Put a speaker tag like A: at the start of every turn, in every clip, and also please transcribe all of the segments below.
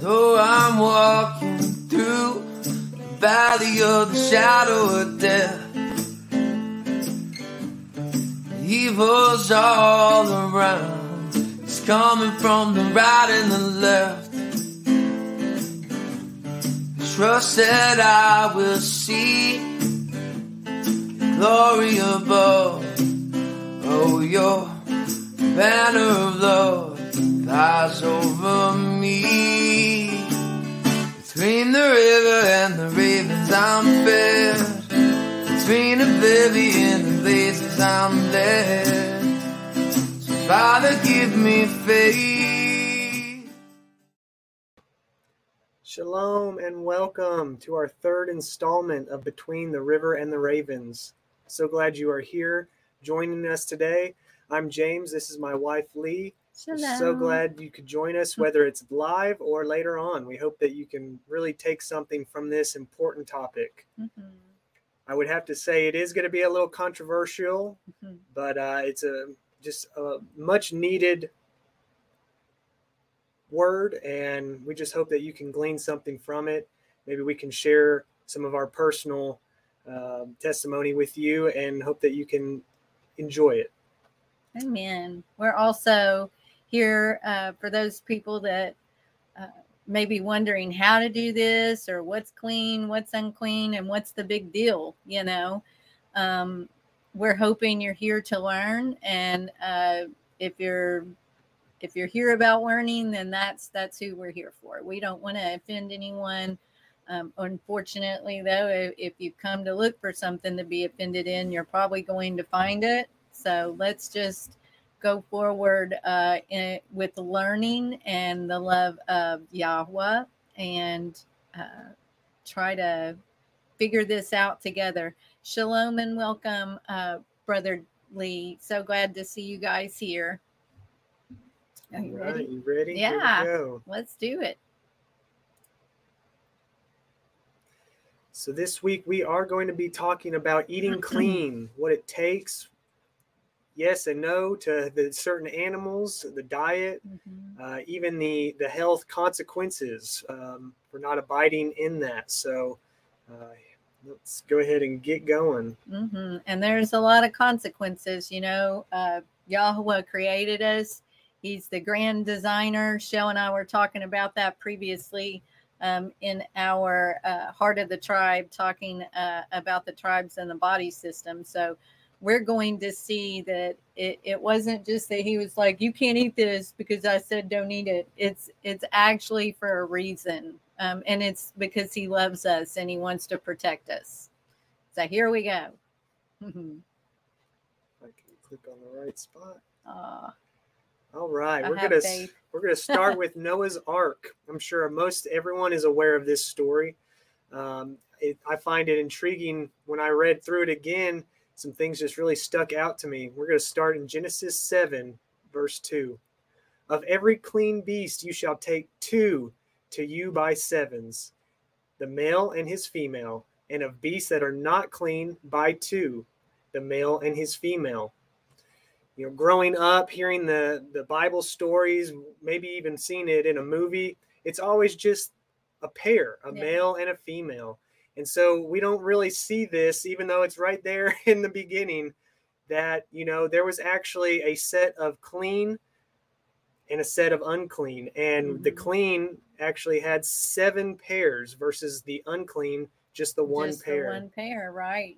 A: Though I'm walking through the valley of the shadow of death, evil's all around. It's coming from the right and the left. Trust that I will see glory above. Oh, your banner of love flies over me. Between the river and the ravens, I'm fed. Between oblivion and blazes, I'm led. So, Father, give me faith.
B: Shalom and welcome to our third installment of Between the River and the Ravens. So glad you are here joining us today. I'm James. This is my wife, Leigh. We're So glad you could join us, whether it's live or later on. We hope that you can really take something from this important topic.
C: Mhm.
B: I would have to say it is going to be a little controversial,
C: Mhm.
B: but uh, it's a just a much needed word, and we just hope that you can glean something from it. Maybe we can share some of our personal uh, testimony with you, and hope that you can enjoy it.
C: Amen. We're also here uh, for those people that uh, may be wondering how to do this or what's clean, what's unclean, and what's the big deal. You know, um, we're hoping you're here to learn, and uh, if you're if you're here about learning, then that's that's who we're here for. We don't want to offend anyone. Um, unfortunately, though, if, if you've come to look for something to be offended in, you're probably going to find it. So let's just go forward uh, in, with learning and the love of Yahweh and uh, try to figure this out together. Shalom and welcome, uh, Brother Lee. So glad to see you guys here. Are you
B: All right,
C: ready?
B: you ready?
C: Yeah. Let's do it.
B: So this week we are going to be talking about eating clean, what it takes, yes and no to the certain animals, the diet,
C: Mhm.
B: uh, even the the health consequences um, for not abiding in that. So uh, let's go ahead and get going.
C: hmm And there's a lot of consequences. You know, uh, Yahweh created us. He's the grand designer. Shell and I were talking about that previously um, in our uh, Heart of the Tribe, talking uh, about the tribes and the body system. So we're going to see that it, it wasn't just that he was like, you can't eat this because I said don't eat it. It's it's actually for a reason. Um, and it's because he loves us and he wants to protect us. So here we go. Mhm.
B: I can click on the right spot.
C: Aw,
B: All right,
C: I
B: we're gonna
C: faith.
B: we're gonna start with Noah's Ark. I'm sure most everyone is aware of this story. Um, it, I find it intriguing when I read through it again. Some things just really stuck out to me. We're gonna start in Genesis seven, verse two. Of every clean beast you shall take two to you by sevens, the male and his female, and of beasts that are not clean by two, the male and his female you know growing up hearing the the bible stories maybe even seeing it in a movie it's always just a pair a
C: Yeah.
B: male and a female and so we don't really see this even though it's right there in the beginning that you know there was actually a set of clean and a set of unclean and the
C: Mhm.
B: clean actually had seven pairs versus the unclean just the one
C: just the
B: pair
C: one pair, right?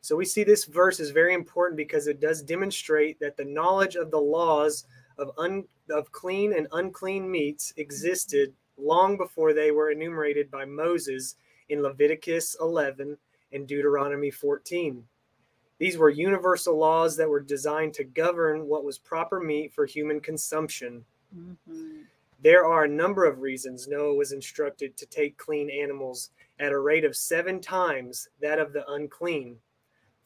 B: so we see this verse is very important because it does demonstrate that the knowledge of the laws of un, of clean and unclean meats existed long before they were enumerated by Moses in Leviticus 11 and Deuteronomy 14. These were universal laws that were designed to govern what was proper meat for human consumption.
C: Mhm.
B: There are a number of reasons Noah was instructed to take clean animals at a rate of seven times that of the unclean.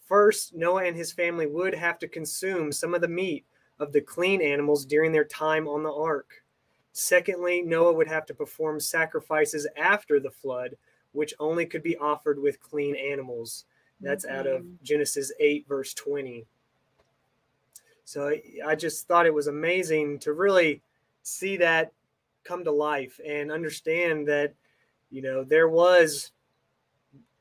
B: First, Noah and his family would have to consume some of the meat of the clean animals during their time on the ark. Secondly, Noah would have to perform sacrifices after the flood, which only could be offered with clean animals. That's out of
C: Mhm.
B: Genesis 8, verse 20. So I- just thought it was amazing to really see that come to life and understand that, you know, there was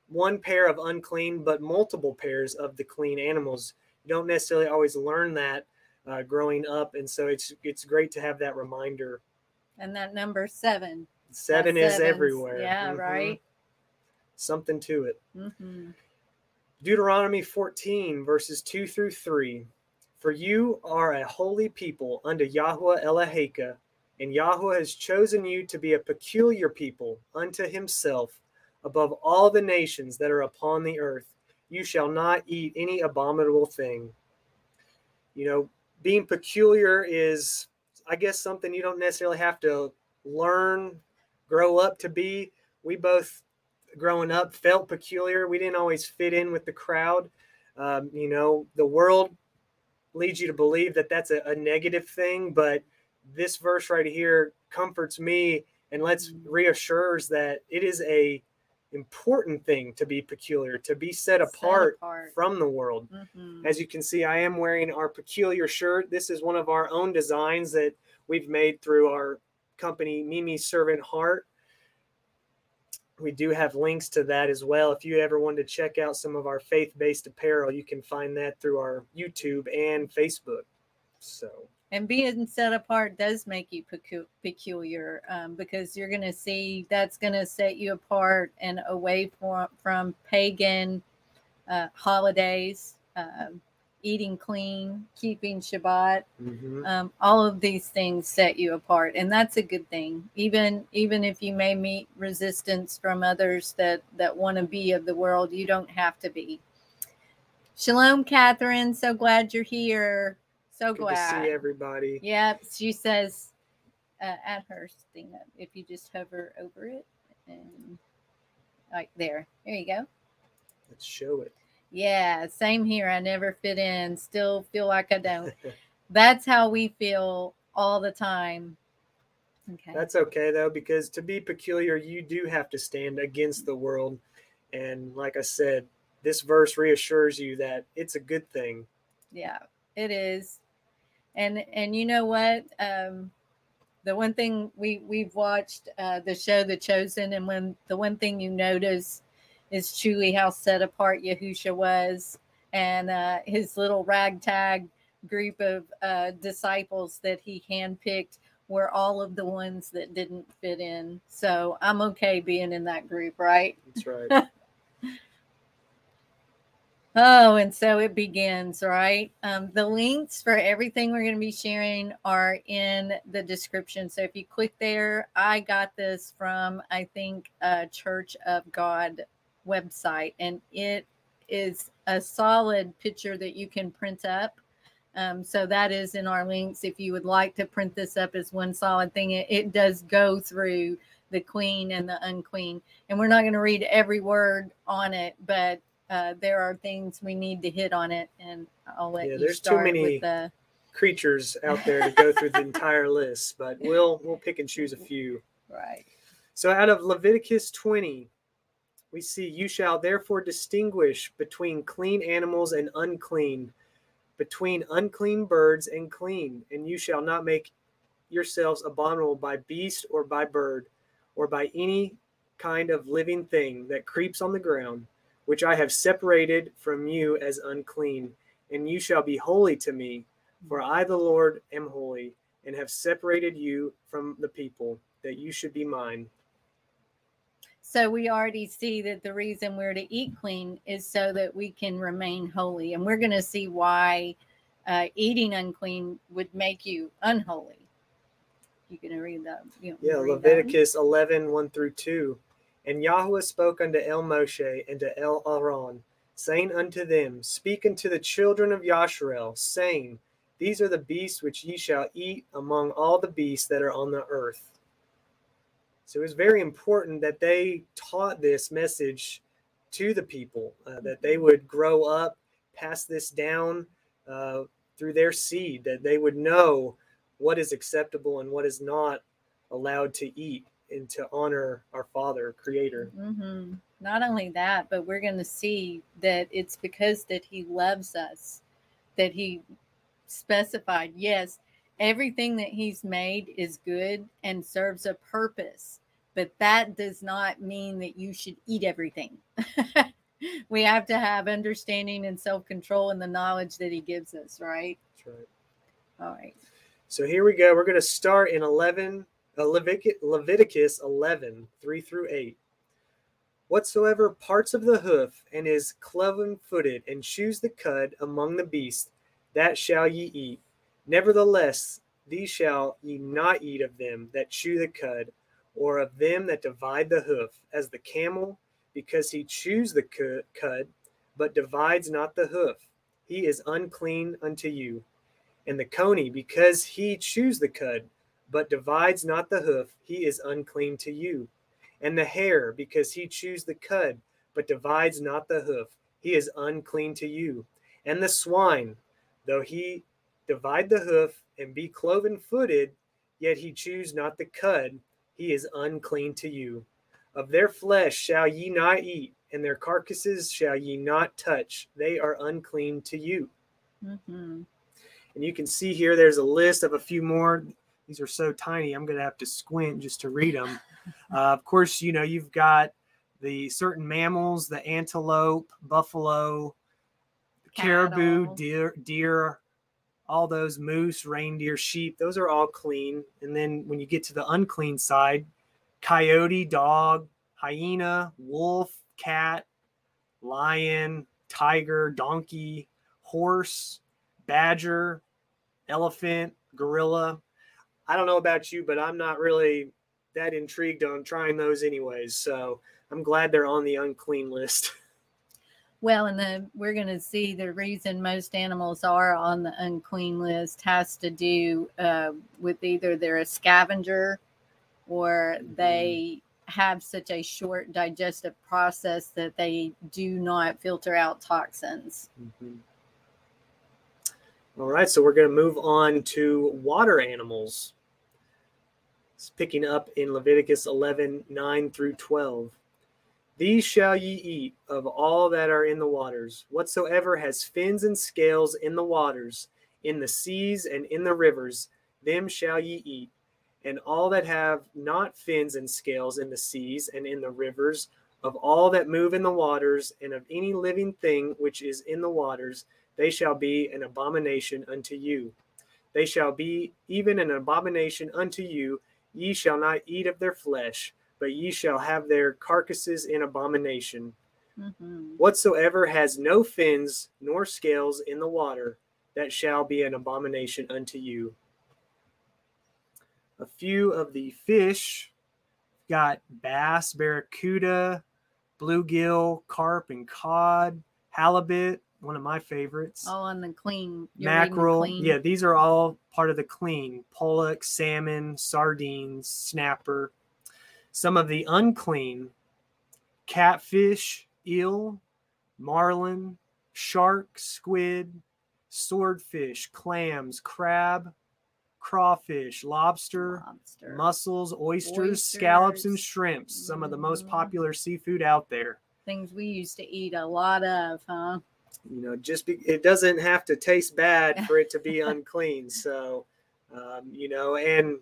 B: one pair of unclean, but multiple pairs of the clean animals. You don't necessarily always learn that uh, growing up, and so it's it's great to have that reminder.
C: And that number seven.
B: Seven
C: that
B: is
C: sevens.
B: everywhere.
C: Yeah,
B: Mhm.
C: right.
B: Something to it.
C: hmm
B: Deuteronomy 14, verses 2 through 3. For you are a holy people unto Yahweh Elaheka, and Yahweh has chosen you to be a peculiar people unto himself above all the nations that are upon the earth. You shall not eat any abominable thing. You know, being peculiar is, I guess, something you don't necessarily have to learn, grow up to be. We both growing up felt peculiar. We didn't always fit in with the crowd. Um, you know, the world leads you to believe that that's a, a negative thing, but this verse right here comforts me and lets reassures that it is a important thing to be peculiar, to be set apart, from the world.
C: hmm
B: As you can see, I am wearing our peculiar shirt. This is one of our own designs that we've made through our company, Mimi's Servant Heart. We do have links to that as well. If you ever wanted to check out some of our faith based apparel, you can find that through our YouTube and Facebook. So,
C: And being set apart does make you pecu- peculiar um, because you're going to see that's going to set you apart and away from, from pagan uh, holidays, um, eating clean, keeping Shabbat.
B: mhm.
C: um, all of these things set you apart and that's a good thing even even if you may meet resistance from others that that want to be of the world you don't have to be shalom catherine so glad you're here so
B: good to see everybody.
C: yep she says uh, at her thing up if you just hover over it and right there there you go
B: Let's show it.
C: Yeah, same here. I never fit in, still feel like I don't. That's how we feel all the time. Okay.
B: That's okay though, because to be peculiar, you do have to stand against the world. And like I said, this verse reassures you that it's a good thing.
C: yeah, it is. And and you know what? Um the one thing we we've watched uh the show The Chosen and when the one thing you notice is truly how set apart Yahusha was and uh his little ragtag group of uh disciples that he handpicked were all of the ones that didn't fit in. So I'm okay being in that group, right?
B: That's right.
C: Oh, and so it begins, right? Um, the links for everything we're going to be sharing are in the description. So if you click there, I got this from, I think, a Church of God website, and it is a solid picture that you can print up. Um, so that is in our links. If you would like to print this up as one solid thing, it, it does go through the queen and the unqueen. And we're not going to read every word on it, but uh, there are things we need to hit on it, and I'll let
B: Yeah,
C: you
B: there's too many-
C: with the.
B: Creatures out there to go through the entire list, but we'll we'll pick and choose a few.
C: Right.
B: So out of Leviticus 20, we see you shall therefore distinguish between clean animals and unclean, between unclean birds and clean, and you shall not make yourselves abominable by beast or by bird or by any kind of living thing that creeps on the ground, which I have separated from you as unclean, and you shall be holy to me, for I the Lord am holy, and have separated you from the people, that you should be mine.
C: So we already see that the reason we're to eat clean is so that we can remain holy, and we're going to see why uh, eating unclean would make you unholy. You going to read that? You me
B: Yeah,
C: read that?
B: Leviticus 11, 1 through 2. And Yahweh spoke unto El Moshe and to El Aaron, saying unto them, Speak unto the children of Yasharel, saying, These are the beasts which ye shall eat among all the beasts that are on the earth. So it was very important that they taught this message to the people, uh, that they would grow up, pass this down uh, through their seed, that they would know what is acceptable and what is not allowed to eat and to honor our Father, Creator.
C: hmm Not only that, but we're going to see that it's because that he loves us that he specified, yes, everything that he's made is good and serves a purpose, but that does not mean that you should eat everything. we have to have understanding and self control and the knowledge that he gives us, right?
B: That's right.
C: All right.
B: So here we go. We're going to start in 11, uh, Leviticus, Leviticus 11, 3 through 8. Whatsoever parts of the hoof and is cloven footed and chews the cud among the beasts, that shall ye eat. Nevertheless, these shall ye not eat of them that chew the cud, or of them that divide the hoof, as the camel, because he chews the cud, but divides not the hoof. He is unclean unto you. And the coney, because he chews the cud, but divides not the hoof, he is unclean to you. And the hare, because he chews the cud, but divides not the hoof, he is unclean to you. And the swine, though he divide the hoof and be cloven footed, yet he choose not the cud, he is unclean to you. Of their flesh shall ye not eat, and their carcasses shall ye not touch. They are unclean to you.
C: Mm-hmm.
B: And you can see here there's a list of a few more. These are so tiny, I'm going to have to squint just to read them. Uh, of course, you know, you've got the certain mammals, the antelope, buffalo, caribou,
C: Cattle.
B: deer, deer, all those moose, reindeer, sheep, those are all clean. And then when you get to the unclean side, coyote, dog, hyena, wolf, cat, lion, tiger, donkey, horse, badger, elephant, gorilla. I don't know about you, but I'm not really that intrigued on trying those anyways. So I'm glad they're on the unclean list.
C: Well, and then we're going to see the reason most animals are on the unclean list has to do uh, with either they're a scavenger or they have such a short digestive process that they do not filter out toxins.
B: All right, so we're going to move on to water animals. It's picking up in Leviticus 11 9 through 12. These shall ye eat of all that are in the waters, whatsoever has fins and scales in the waters, in the seas and in the rivers, them shall ye eat. And all that have not fins and scales in the seas and in the rivers, of all that move in the waters, and of any living thing which is in the waters, they shall be an abomination unto you. They shall be even an abomination unto you. Ye shall not eat of their flesh, but ye shall have their carcasses in abomination.
C: Mhm.
B: Whatsoever has no fins nor scales in the water, that shall be an abomination unto you. A few of the fish got bass, barracuda, bluegill, carp, and cod, halibut, one of my favorites.
C: All on the clean. you're
B: mackerel.
C: clean.
B: Yeah, these are all part of the clean. Pollock, salmon, sardines, snapper. Some of the unclean catfish, eel, marlin, shark, squid, swordfish, clams, crab, crawfish, lobster,
C: Lobster.
B: mussels, oysters, scallops, and shrimps. Some of the most
C: Mhm.
B: popular seafood out there.
C: Things we used to eat a lot of, huh?
B: you know just be, it doesn't have to taste bad for it to be unclean so um, you know and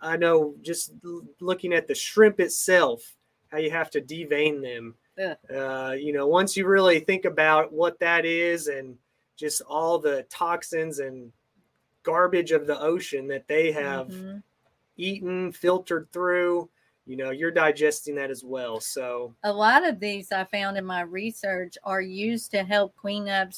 B: i know just looking at the shrimp itself how you have to devein them
C: Ugh.
B: uh, you know once you really think about what that is and just all the toxins and garbage of the ocean that they have
C: Mhm.
B: eaten filtered through you know you're digesting that as well so
C: A lot of these I found in my research are used to help clean up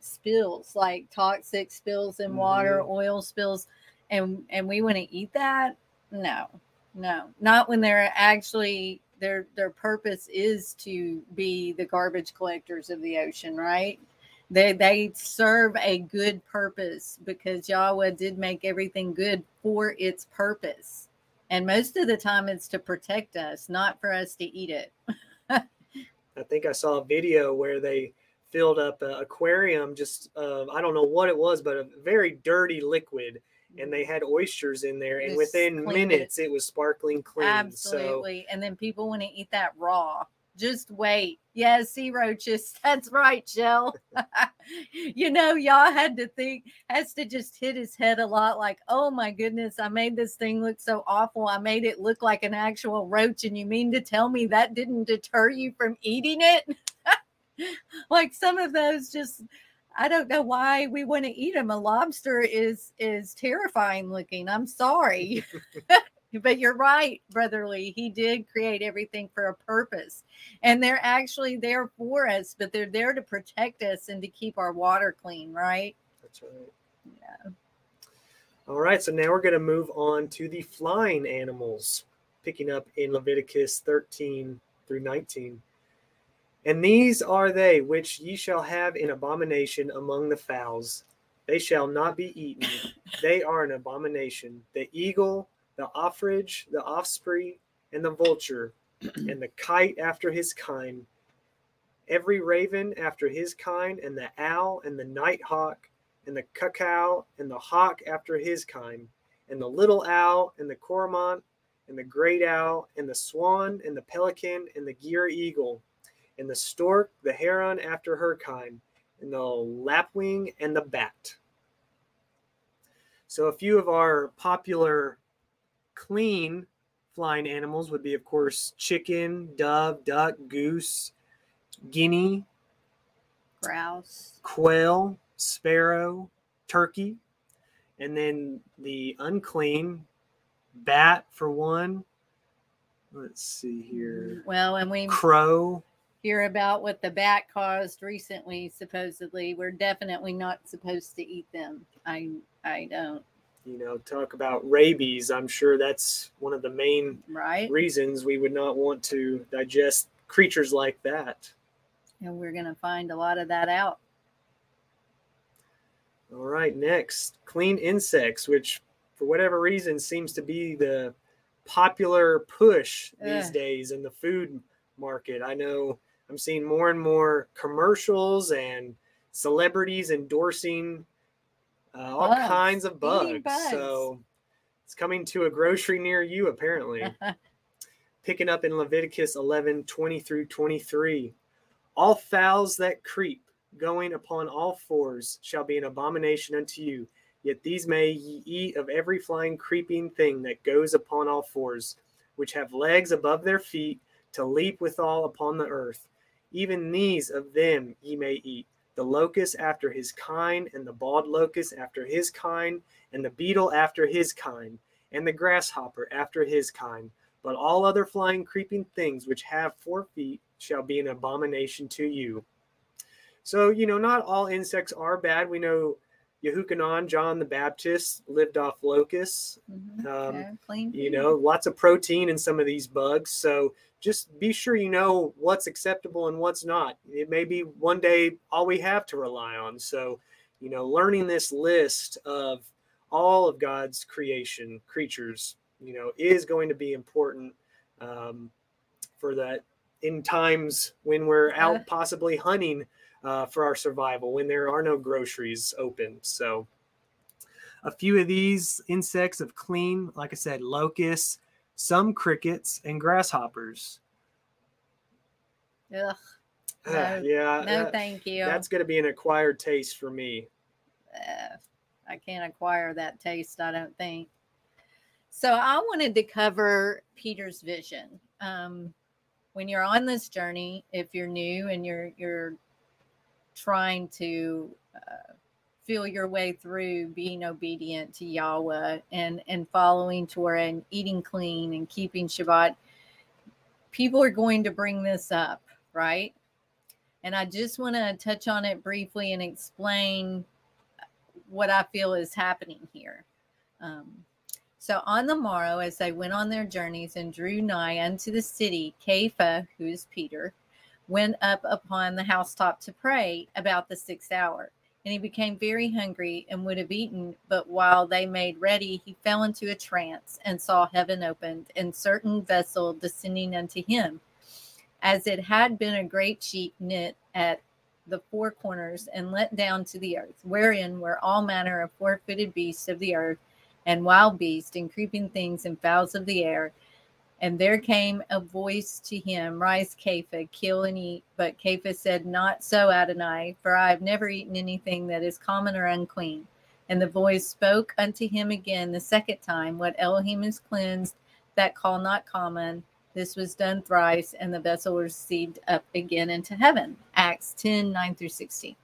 C: spills, like toxic spills in water,
B: Mm-hmm.
C: oil spills, and and we want to eat that? No, no, not when they're actually their their purpose is to be the garbage collectors of the ocean, right? They they serve a good purpose because Yahweh did make everything good for its purpose. And most of the time it's to protect us, not for us to eat it.
B: I think I saw a video where they filled up an aquarium, just uh, I don't know what it was, but a very dirty liquid, and they had oysters in there, and
C: Just
B: within
C: cleaned it.
B: minutes it was sparkling clean. So
C: Absolutely. and then people want to eat that raw. Just wait. Yes, sea roaches. That's right, Jill. you know, Yah had to think, has to just hit his head a lot like, oh my goodness, I made this thing look so awful. I made it look like an actual roach. And you mean to tell me that didn't deter you from eating it? like some of those just I don't know why we want to eat them. A lobster is is terrifying looking. I'm sorry. but you're right, Brother Lee. He did create everything for a purpose. And they're actually there for us, but they're there to protect us and to keep our water clean, right?
B: That's right.
C: Yeah.
B: All right, so now we're going to move on to the flying animals, picking up in Leviticus 13 through 19. And these are they which ye shall have in abomination among the fowls. They shall not be eaten. they are an abomination. The eagle, the offridge, the offspring, and the vulture, and the kite after his kind, every raven after his kind, and the owl, and the night hawk, and the cuckoo, and the hawk after his kind, and the little owl, and the cormorant, and the great owl, and the swan, and the pelican, and the gier eagle and the stork, the heron after her kind, and the lapwing and the bat. So, a few of our popular clean flying animals would be, of course, chicken, dove, duck, goose, guinea,
C: grouse,
B: quail, sparrow, turkey, and then the unclean bat for one. Let's see here.
C: Well, and we
B: crow,
C: hear about what the bat caused recently supposedly. We're definitely not supposed to eat them. I i don't.
B: You know talk about rabies. I'm sure that's one of the main
C: right.
B: reasons we would not want to digest creatures like that.
C: And we're going to find a lot of that out.
B: All right next. Clean insects which for whatever reason seems to be the popular push these Ugh. days in the food market. I know I'm seeing more and more commercials and celebrities endorsing uh, all bugs. kinds of bugs. bugs. So it's coming to a grocery near you, apparently. Picking up in Leviticus 11 20 through 23. All fowls that creep, going upon all fours, shall be an abomination unto you. Yet these may ye eat of every flying, creeping thing that goes upon all fours, which have legs above their feet, to leap withal upon the earth. Even these of them ye may eat the locust after his kind, and the bald locust after his kind, and the beetle after his kind, and the grasshopper after his kind. But all other flying, creeping things which have four feet shall be an abomination to you. So, you know, not all insects are bad. We know Yehukanan, John the Baptist, lived off locusts. Mm-hmm. Um, yeah, you know, lots of protein in some of these bugs. So just be sure you know what's acceptable and what's not. It may be one day all we have to rely on. So, you know, learning this list of all of God's creation, creatures, you know, is going to be important um, for that in times when we're out possibly hunting uh, for our survival, when there are no groceries open. So, a few of these insects of clean, like I said, locusts, some crickets and grasshoppers.
C: Ugh.
B: No, yeah.
C: No, thank you.
B: That's going to be an acquired taste for me.
C: Uh, I can't acquire that taste, I don't think. So I wanted to cover Peter's vision. Um, when you're on this journey, if you're new and you're you're trying to uh, feel your way through being obedient to Yahweh and and following Torah and eating clean and keeping Shabbat, people are going to bring this up, right? And I just want to touch on it briefly and explain what I feel is happening here. Um, so on the morrow, as they went on their journeys and drew nigh unto the city, Kepha, who is Peter, went up upon the housetop to pray about the sixth hour. And he became very hungry and would have eaten, but while they made ready, he fell into a trance and saw heaven opened and certain vessel descending unto him, as it had been a great sheet knit at the four corners and let down to the earth, wherein were all manner of four footed beasts of the earth, and wild beasts, and creeping things, and fowls of the air. And there came a voice to him, Rise, Kepha, kill and eat. But Kepha said, Not so, Adonai, for I have never eaten anything that is common or unclean. And the voice spoke unto him again the second time, What Elohim has cleansed, that call not common. This was done thrice, and the vessel was received up again into heaven. Acts 10 9 through 16.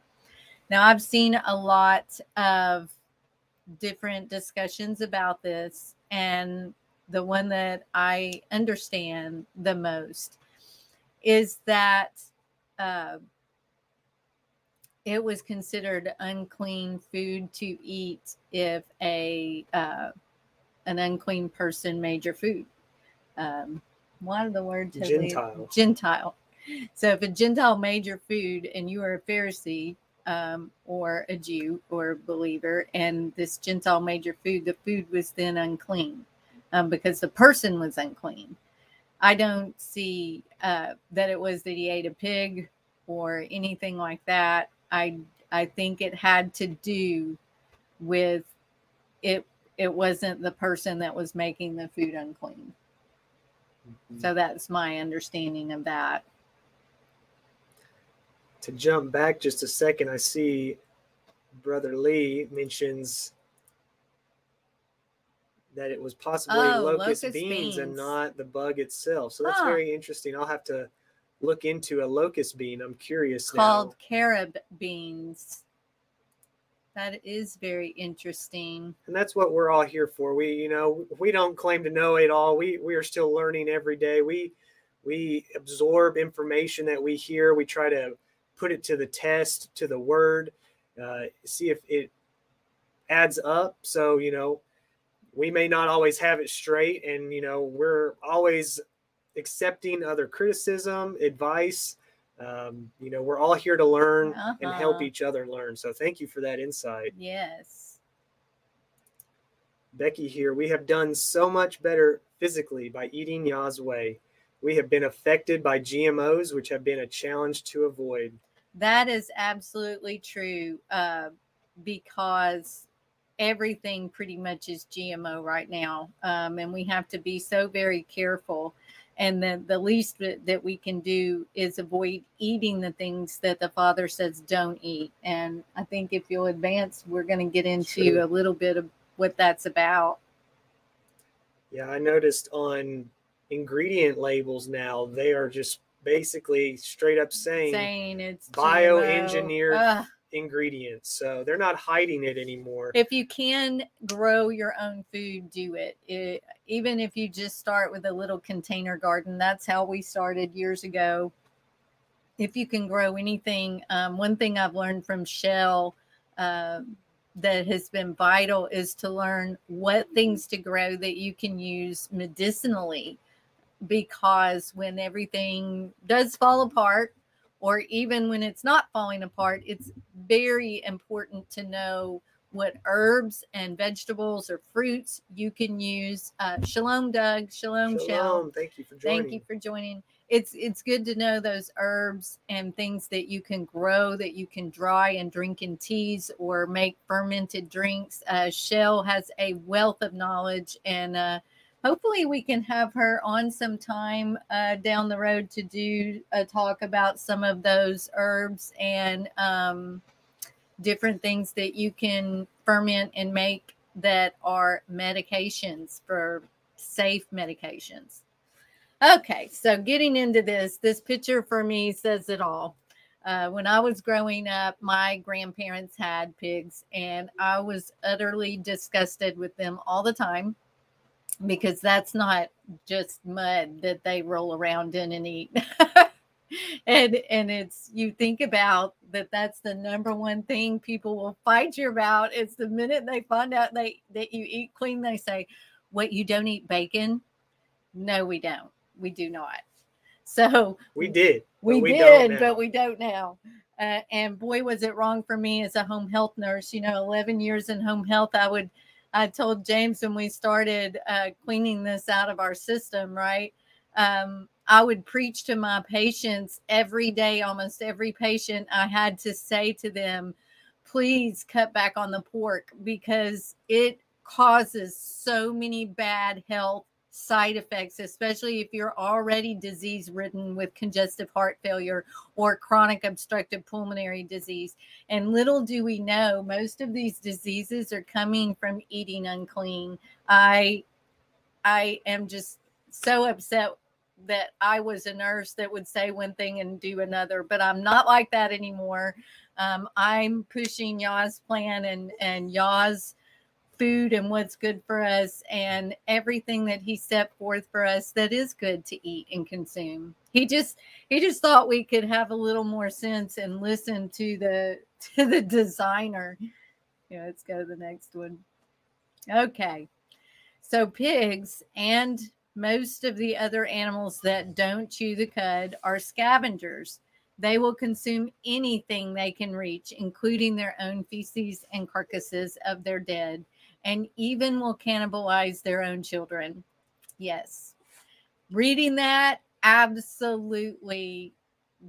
C: Now, I've seen a lot of different discussions about this, and the one that I understand the most is that uh, it was considered unclean food to eat if a uh, an unclean person made your food. Um, what are the words?
B: Is gentile.
C: Gentile. So if a Gentile made your food and you were a Pharisee um, or a Jew or a believer, and this Gentile made your food, the food was then unclean um, because the person was unclean. I don't see uh, that it was that he ate a pig or anything like that. I I think it had to do with it. It wasn't the person that was making the food unclean.
B: Mm-hmm.
C: So that's my understanding of that.
B: To jump back just a second, I see Brother Lee mentions that it was possibly
C: Oh,
B: locust,
C: locust
B: beans, and not the bug itself. So that's
C: Huh.
B: very interesting. I'll have to look into a locust bean. I'm curious
C: Called
B: now.
C: carob beans. That is very interesting.
B: And that's what we're all here for. We, you know, we don't claim to know it all. We we are still learning every day. We we absorb information that we hear. We try to put it to the test, to the word, uh, see if it adds up. So, you know, we may not always have it straight. And, you know, we're always accepting other criticism, advice. Um, you know, we're all here to learn and help
C: Uh-huh.
B: each other learn. So thank you for that insight.
C: Yes.
B: Becky here. We have done so much better physically by eating Yah's way. We have been affected by GMOs, which have been a challenge to avoid.
C: That is absolutely true uh, because everything pretty much is GMO right now. Um, and we have to be so very careful. And the, the least that, we can do is avoid eating the things that the Father says don't eat. And I think if you'll advance, we're going to get into
B: Sure.
C: a little bit of what that's about.
B: Yeah, I noticed on ingredient labels now, they are just basically straight up saying,
C: Saying it's
B: bioengineered. Ingredients. So they're not hiding it anymore.
C: if you can grow your own food do it. it even if you just start with a little container garden that's how we started years ago if you can grow anything um, one thing i've learned from shell um, that has been vital is to learn what things to grow that you can use medicinally because when everything does fall apart or even when it's not falling apart it's very important to know what herbs and vegetables or fruits you can use. Uh, shalom, Doug. Shalom, Shell.
B: Shalom. Thank you for joining.
C: Thank you for joining. It's it's good to know those herbs and things that you can grow that you can dry and drink in teas or make fermented drinks. Uh, Shell has a wealth of knowledge, and uh, hopefully we can have her on sometime uh, down the road to do a talk about some of those herbs and um, different things that you can ferment and make that are medications for safe medications. Okay, so getting into this, this picture for me says it all. Uh, when I was growing up, my grandparents had pigs, and I was utterly disgusted with them all the time because that's not just mud that they roll around in and eat. and and it's you think about that that's the number one thing people will fight you about it's the minute they find out they that you eat clean they say what you don't eat bacon? No we don't. We do not. So
B: We did. but
C: we, did but we don't now. Uh, and boy was it wrong for me as a home health nurse. You know 11 years in home health i would i told james when we started uh, cleaning this out of our system right um, I would preach to my patients every day, almost every patient. I had to say to them, please cut back on the pork because it causes so many bad health side effects, especially if you're already disease ridden with congestive heart failure or chronic obstructive pulmonary disease. And little do we know, most of these diseases are coming from eating unclean. I I am just so upset that I was a nurse that would say one thing and do another, but I'm not like that anymore. Um, I'm pushing Yah's plan and and Yah's food and what's good for us and everything that he set forth for us that is good to eat and consume. He just he just thought we could have a little more sense and listen to the to the designer. Yeah, let's go to the next one. Okay. So pigs and most of the other animals that don't chew the cud are scavengers. They will consume anything they can reach, including their own feces and carcasses of their dead and even will cannibalize their own children. Yes. Reading that absolutely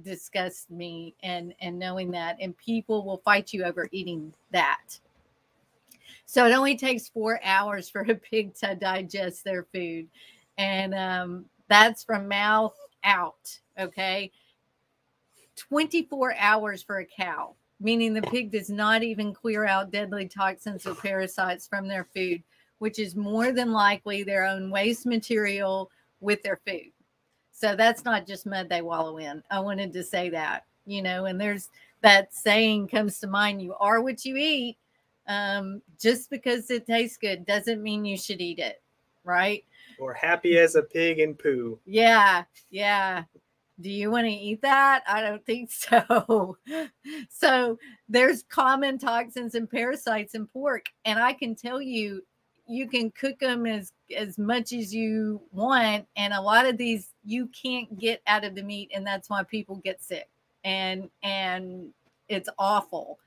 C: disgusts me and and knowing that and people will fight you over eating that. So it only takes 4 hours for a pig to digest their food and um that's from mouth out, okay? 24 hours for a cow meaning the pig does not even clear out deadly toxins or parasites from their food, which is more than likely their own waste material with their food. So that's not just mud they wallow in. I wanted to say that, you know, and there's that saying comes to mind you are what you eat. Um, just because it tastes good doesn't mean you should eat it, right?
B: Or happy as a pig in poo.
C: Yeah, yeah do you want to eat that? I don't think so. so there's common toxins and parasites in pork, and I can tell you, you can cook them as as much as you want, and a lot of these you can't get out of the meat, and that's why people get sick, and and it's awful.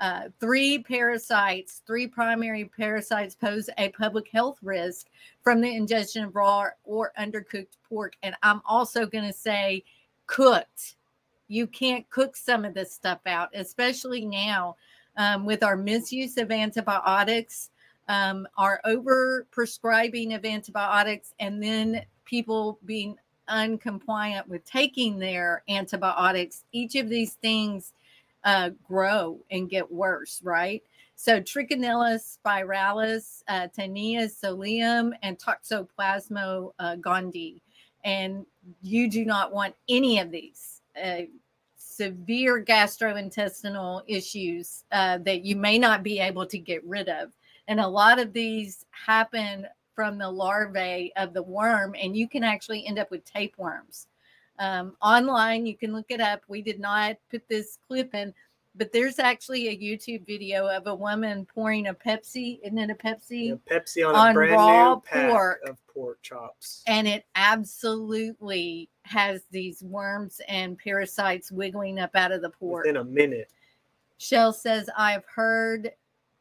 C: Uh, three parasites, three primary parasites pose a public health risk from the ingestion of raw or undercooked pork. And I'm also going to say cooked. You can't cook some of this stuff out, especially now um, with our misuse of antibiotics, um, our over prescribing of antibiotics, and then people being uncompliant with taking their antibiotics. Each of these things uh, grow and get worse, right? So Trichinella spiralis, uh, solium, and Toxoplasma uh, gondii and you do not want any of these uh, severe gastrointestinal issues uh, that you may not be able to get rid of. And a lot of these happen from the larvae of the worm, and you can actually end up with tapeworms. Um, online, you can look it up. We did not put this clip in, but there's actually a YouTube video of a woman pouring a Pepsi, isn't it a Pepsi?
B: Yeah, Pepsi on,
C: On
B: a brand
C: raw
B: new pack
C: pork.
B: of pork chops.
C: and it absolutely has these worms and parasites wiggling up out of the pork.
B: Within a minute.
C: Shell says, I've heard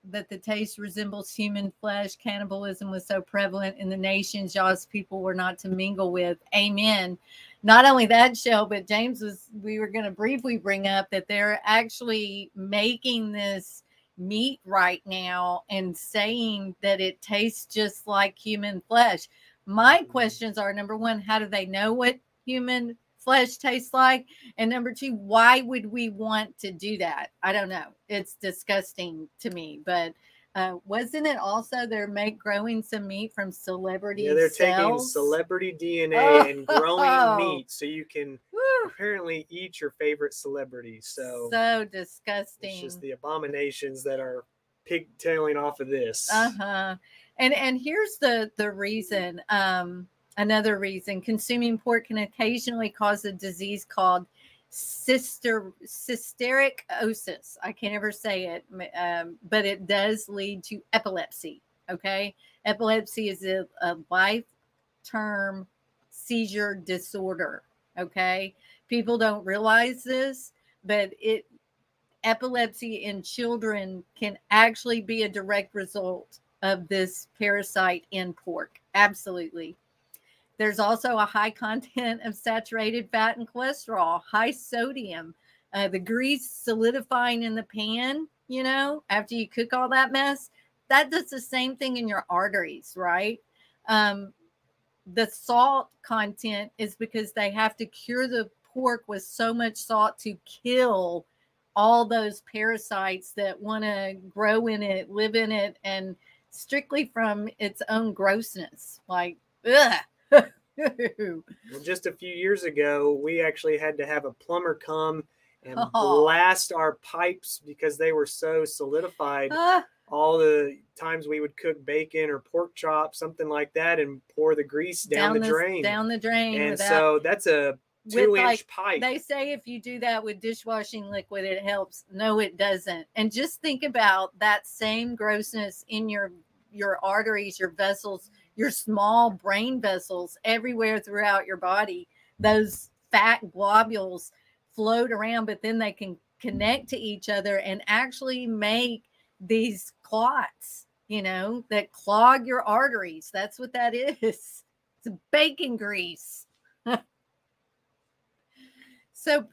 C: that the taste resembles human flesh. Cannibalism was so prevalent in the nations Yah's people were not to mingle with. Amen. Not only that, Shell, but James was, we were going to briefly bring up that they're actually making this meat right now and saying that it tastes just like human flesh. My mm-hmm. questions are number one, how do they know what human flesh tastes like? And number two, why would we want to do that? I don't know. It's disgusting to me. But uh, wasn't it also they're make growing some meat from celebrity
B: Yeah, they're taking celebrity DNA and growing
C: Oh.
B: meat so you can
C: Woo,
B: apparently eat your favorite celebrity. So,
C: so
B: it's
C: disgusting.
B: just the abominations that are pigtailing off of this.
C: uh-huh and and here's the the reason um another reason consuming pork can occasionally cause a disease called cyster cysteriosis i can't ever say it um, but it does lead to epilepsy okay epilepsy is a, a life term seizure disorder okay people don't realize this but it epilepsy in children can actually be a direct result of this parasite in pork. Absolutely. There's also a high content of saturated fat and cholesterol, high sodium, uh, the grease solidifying in the pan, you know, after you cook all that mess. That does the same thing in your arteries, right? Um, the salt content is because they have to cure the pork with so much salt to kill all those parasites that want to grow in it, live in it, and strictly from its own grossness. Like, ugh.
B: well, just a few years ago, we actually had to have a plumber come and
C: Oh.
B: blast our pipes because they were so solidified.
C: Ah,
B: All the times we would cook bacon or pork chop, something like that, and pour the grease down, the, drain.
C: Down the drain.
B: and
C: without,
B: so that's a two inch
C: like,
B: pipe.
C: They say if you do that with dishwashing liquid, it helps. No, it doesn't. And just think about that same grossness in your your arteries, your vessels, your small brain vessels everywhere throughout your body. Those fat globules float around, but then they can connect to each other and actually make these clots, you know, that clog your arteries. That's what that is. It's bacon grease. So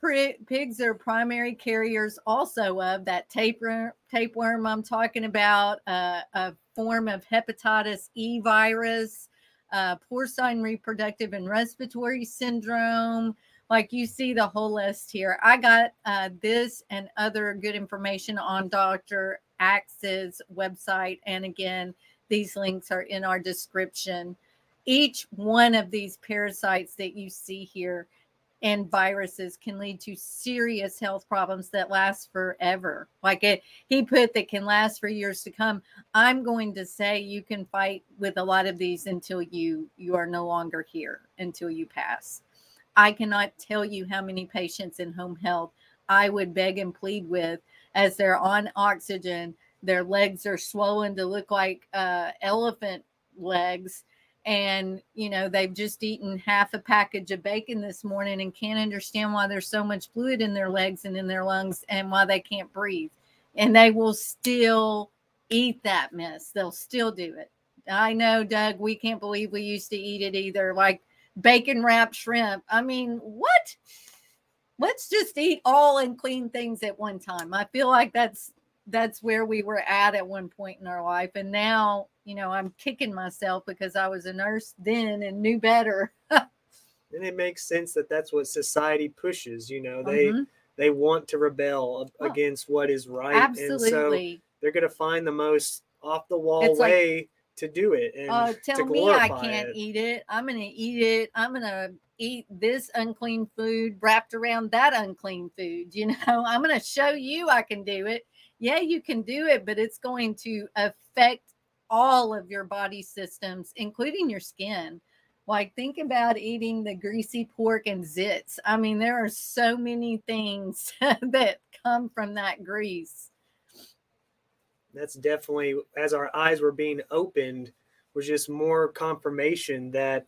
C: pigs are primary carriers also of that tapeworm, tapeworm I'm talking about, uh, a form of hepatitis E virus, uh, porcine reproductive and respiratory syndrome. Like you see the whole list here. I got uh, this and other good information on Dr. Axe's website. And again, these links are in our description. Each one of these parasites that you see here and viruses can lead to serious health problems that last forever. Like it, he put that can last for years to come. I'm going to say you can fight with a lot of these until you you are no longer here until you pass. I cannot tell you how many patients in home health I would beg and plead with as they're on oxygen. Their legs are swollen to look like uh, elephant legs and you know they've just eaten half a package of bacon this morning and can't understand why there's so much fluid in their legs and in their lungs and why they can't breathe. And they will still eat that mess. They'll still do it. I know doug we can't believe we used to eat it either like bacon wrapped shrimp. I mean what? Let's just eat all unclean things at one time. I feel like that's that's where we were at at one point in our life. And now you know i'm kicking myself because i was a nurse then and knew better
B: and it makes sense that that's what society pushes. You know, they
C: Mhm.
B: they want to rebel
C: Oh,
B: against what is right, and so they're going to find the most off the wall
C: like-
B: way to do it and
C: oh
B: to
C: tell me i can't
B: it.
C: eat it i'm gonna eat it i'm gonna eat this unclean food wrapped around that unclean food you know i'm gonna show you i can do it yeah you can do it but it's going to affect all of your body systems including your skin like think about eating the greasy pork and zits i mean there are so many things that come from that grease
B: That's definitely as our eyes were being opened was just more confirmation that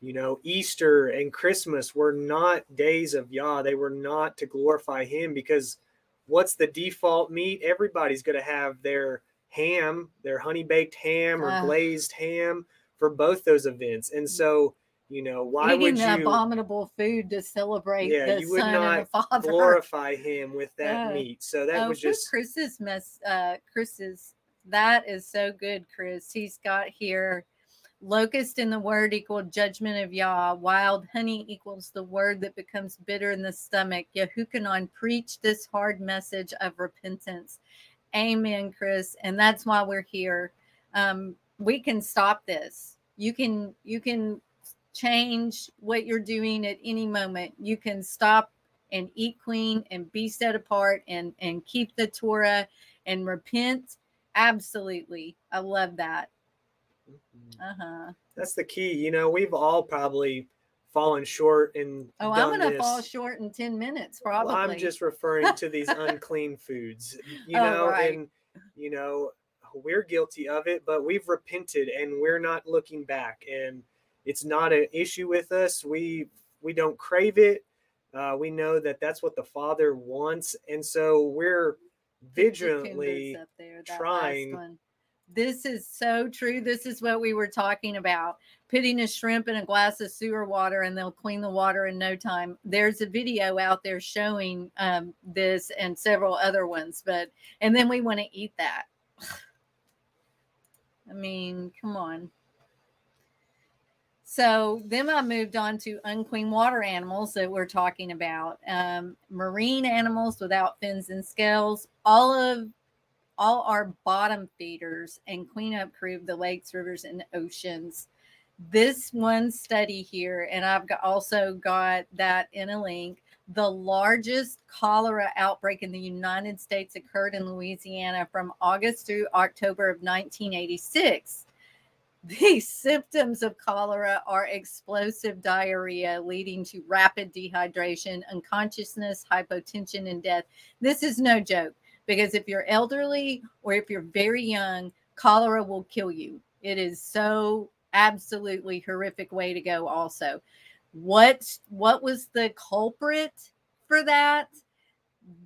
B: you know Easter and Christmas were not days of Yah. They were not to glorify Him because what's the default meat? Everybody's going to have their ham, their honey baked ham or
C: Ah.
B: glazed ham for both those events. And so, you know, why would you
C: abominable food to celebrate
B: Yeah, you would
C: son
B: not
C: father.
B: glorify Him with that
C: Oh.
B: meat? So that
C: oh,
B: was just
C: Chris's mess. Uh, Chris's that is so good, Chris. He's got here. Locust in the word equal judgment of Yah. Wild honey equals the word that becomes bitter in the stomach. Yahukanon preach this hard message of repentance. Amen, Chris. And that's why we're here. Um, we can stop this. You can you can change what you're doing at any moment. You can stop and eat clean and be set apart and and keep the Torah and repent. Absolutely. I love that. Uh-huh.
B: That's the key. You know, we've all probably fallen short and
C: Oh, I'm gonna
B: this.
C: fall short in 10 minutes,
B: Well,
C: probably.
B: I'm just referring to these unclean foods. You
C: Oh,
B: know,
C: right.
B: and you know, we're guilty of it, but we've repented and we're not looking back. And it's not an issue with us. We we don't crave it. Uh, we know that that's what the Father wants, and so we're
C: Put the cucumbers
B: vigilantly
C: there,
B: trying-
C: This is so true. This is what we were talking about. Putting a shrimp in a glass of sewer water and they'll clean the water in no time. There's a video out there showing um, this and several other ones, but and then we want to eat that. I mean, come on. So then I moved on to unclean water animals that we're talking about. Um, marine animals without fins and scales. All of all our bottom feeders and cleanup crew of the lakes, rivers, and oceans. This one study here, and I've also got that in a link. The largest cholera outbreak in the United States occurred in Louisiana from August through October of 1986 the symptoms of cholera are explosive diarrhea leading to rapid dehydration, unconsciousness, hypotension, and death. This is no joke because if you're elderly or if you're very young, cholera will kill you. It is so absolutely horrific way to go also. What what was the culprit for that?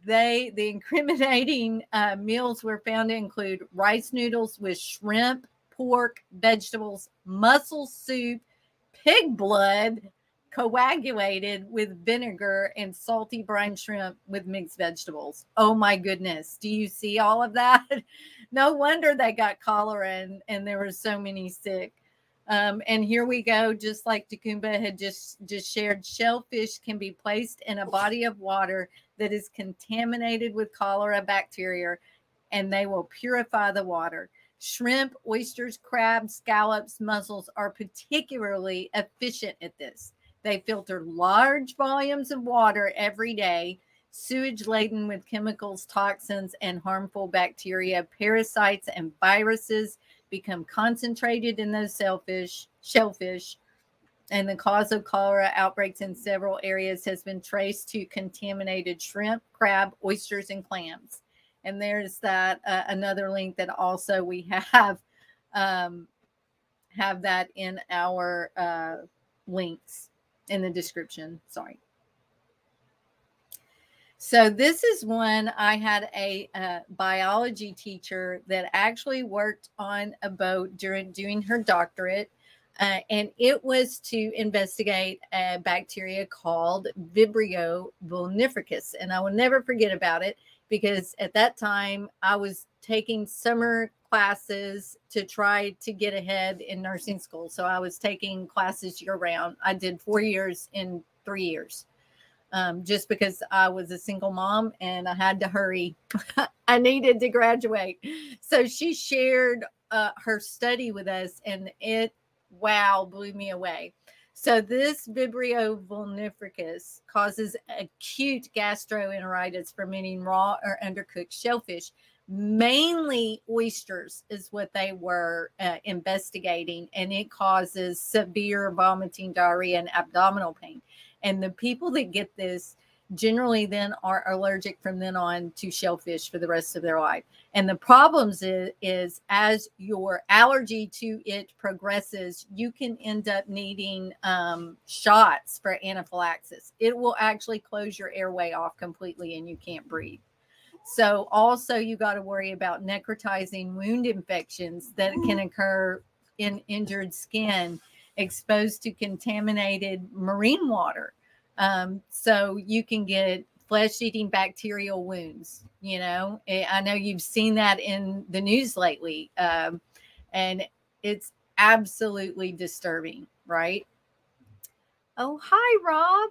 C: They the incriminating uh, meals were found to include rice noodles with shrimp pork, vegetables, mussel soup, pig blood coagulated with vinegar and salty brine shrimp with mixed vegetables. Oh my goodness. Do you see all of that? no wonder they got cholera and, and there were so many sick. Um, and here we go, just like Takumba had just just shared, shellfish can be placed in a body of water that is contaminated with cholera bacteria, and they will purify the water. Shrimp, oysters, crabs, scallops, mussels are particularly efficient at this. They filter large volumes of water every day, sewage laden with chemicals, toxins, and harmful bacteria, parasites, and viruses become concentrated in those shellfish, shellfish. And the cause of cholera outbreaks in several areas has been traced to contaminated shrimp, crab, oysters, and clams and there's that uh, another link that also we have um, have that in our uh, links in the description sorry so this is one i had a, a uh, biology teacher that actually worked on a boat during doing her doctorate uh, and it was to investigate a bacteria called Vibrio vulnificus. And I will never forget about it because at that time I was taking summer classes to try to get ahead in nursing school. So I was taking classes year round. I did four years in three years. Um, just because I was a single mom and I had to hurry. I needed to graduate. So she shared uh, her study with us, and it, wow, blew me away. So this Vibrio vulnificus causes acute gastroenteritis from eating raw or undercooked shellfish. Mainly oysters is what they were uh, investigating, and it causes severe vomiting, diarrhea, and abdominal pain. And the people that get this generally then are allergic from then on to shellfish for the rest of their life. And the problems is, is as your allergy to it progresses, you can end up needing um, shots for anaphylaxis. It will actually close your airway off completely and you can't breathe. So, also, you got to worry about necrotizing wound infections that can occur in injured skin exposed to contaminated marine water. Um, so you can get flesh eating bacterial wounds. You know, eh, I know you've seen that in the news lately. Um, and it's absolutely disturbing, right? Oh, hi, Rob.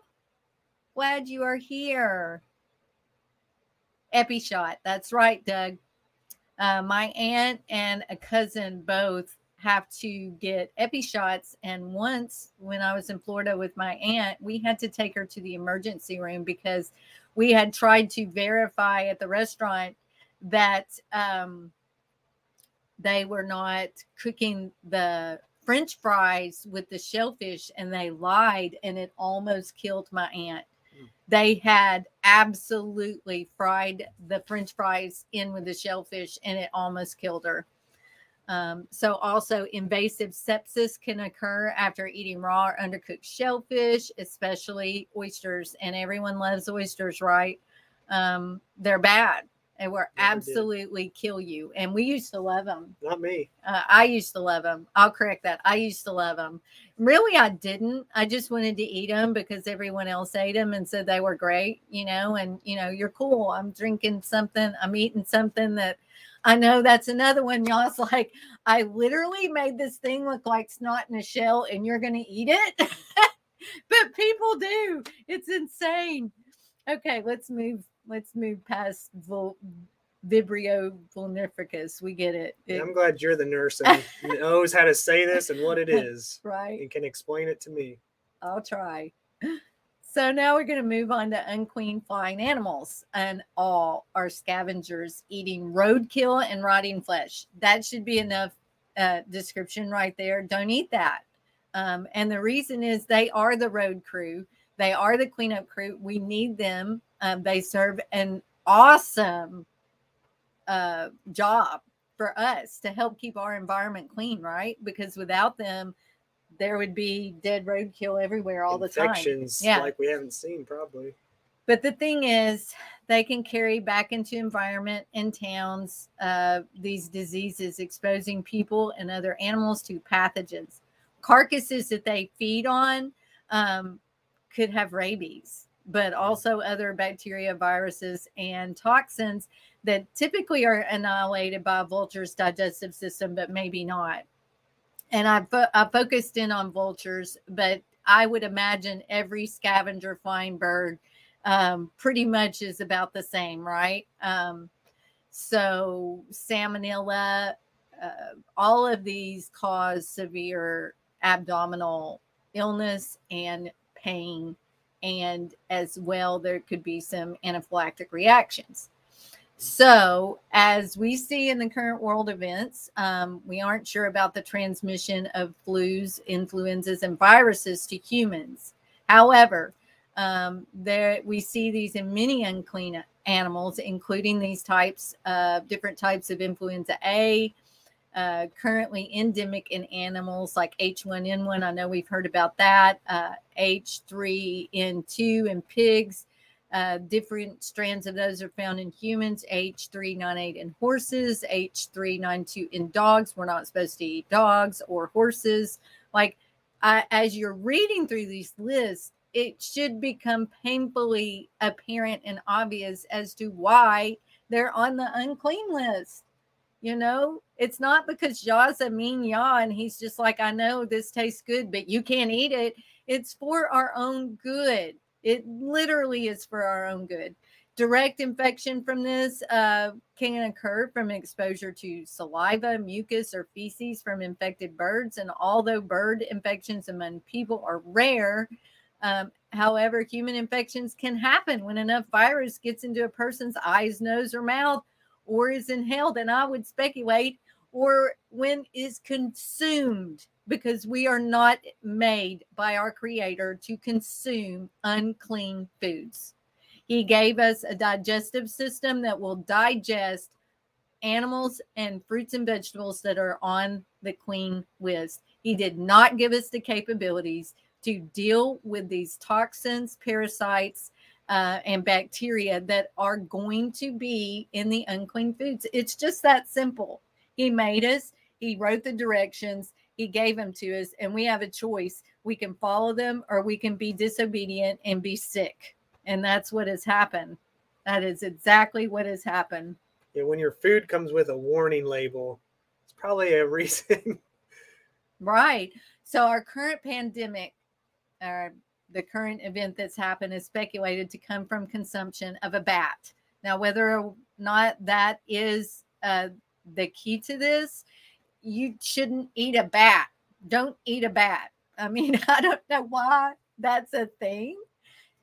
C: Glad you are here. Epi shot. That's right, Doug. Uh, my aunt and a cousin both have to get epi shots. And once when I was in Florida with my aunt, we had to take her to the emergency room because we had tried to verify at the restaurant that um, they were not cooking the french fries with the shellfish and they lied and it almost killed my aunt hmm. they had absolutely fried the french fries in with the shellfish and it almost killed her um, so, also invasive sepsis can occur after eating raw or undercooked shellfish, especially oysters. And everyone loves oysters, right? Um, they're bad. They will absolutely did. kill you. And we used to love them.
B: Not me.
C: Uh, I used to love them. I'll correct that. I used to love them. Really, I didn't. I just wanted to eat them because everyone else ate them and said they were great, you know. And, you know, you're cool. I'm drinking something, I'm eating something that I know that's another one. Y'all's like, I literally made this thing look like snot in a shell, and you're gonna eat it. but people do. It's insane. Okay, let's move. Let's move past Vol- Vibrio vulnificus. We get it. it
B: I'm glad you're the nurse and knows how to say this and what it is
C: right.
B: and can explain it to me.
C: I'll try. So now we're going to move on to unclean flying animals, and all are scavengers eating roadkill and rotting flesh. That should be enough uh, description right there. Don't eat that. Um, and the reason is they are the road crew. They are the cleanup crew. We need them. Um, they serve an awesome uh, job for us to help keep our environment clean, right? Because without them, there would be dead roadkill everywhere all the time.
B: Infections
C: Yeah.
B: like we haven't seen probably.
C: But the thing is, they can carry back into environment in towns uh, these diseases, exposing people and other animals to pathogens. Carcasses that they feed on um, could have rabies, but also other bacteria, viruses, and toxins that typically are annihilated by a vulture's digestive system, but maybe not. And I, fo- I focused in on vultures, but I would imagine every scavenger flying bird um, pretty much is about the same, right? Um, so salmonella, uh, all of these cause severe abdominal illness and pain, and as well there could be some anaphylactic reactions. So, as we see in the current world events, um, we aren't sure about the transmission of flus, influenzas, and viruses to humans. However, um, there we see these in many unclean animals, including these types of different types of influenza A, uh, currently endemic in animals like H1N1. I know we've heard about that. Uh, H3N2 in pigs. Uh, different strands of those are found in humans, H3N8 in horses, H3N2 in dogs. We're not supposed to eat dogs or horses. Like, I, as you're reading through these lists, it should become painfully apparent and obvious as to why they're on the unclean list. You know, it's not because Yah's a mean Yah and he's just like, I know this tastes good, but you can't eat it. It's for our own good. It literally is for our own good. Direct infection from this uh, can occur from exposure to saliva, mucus, or feces from infected birds. And although bird infections among people are rare, um, however, human infections can happen when enough virus gets into a person's eyes, nose, or mouth, or is inhaled. And I would speculate, or when is consumed, because we are not made by our Creator to consume unclean foods. He gave us a digestive system that will digest animals and fruits and vegetables that are on the clean list. He did not give us the capabilities to deal with these toxins, parasites, uh, and bacteria that are going to be in the unclean foods. It's just that simple. He made us, He wrote the directions, He gave them to us, and we have a choice. We can follow them or we can be disobedient and be sick. And that's what has happened. That is exactly what has happened.
B: Yeah, when your food comes with a warning label, it's probably a reason.
C: Right. So our current pandemic, or the current event that's happened, is speculated to come from consumption of a bat. Now, whether or not that is uh, the key to this, you shouldn't eat a bat. Don't eat a bat. I mean, I don't know why that's a thing,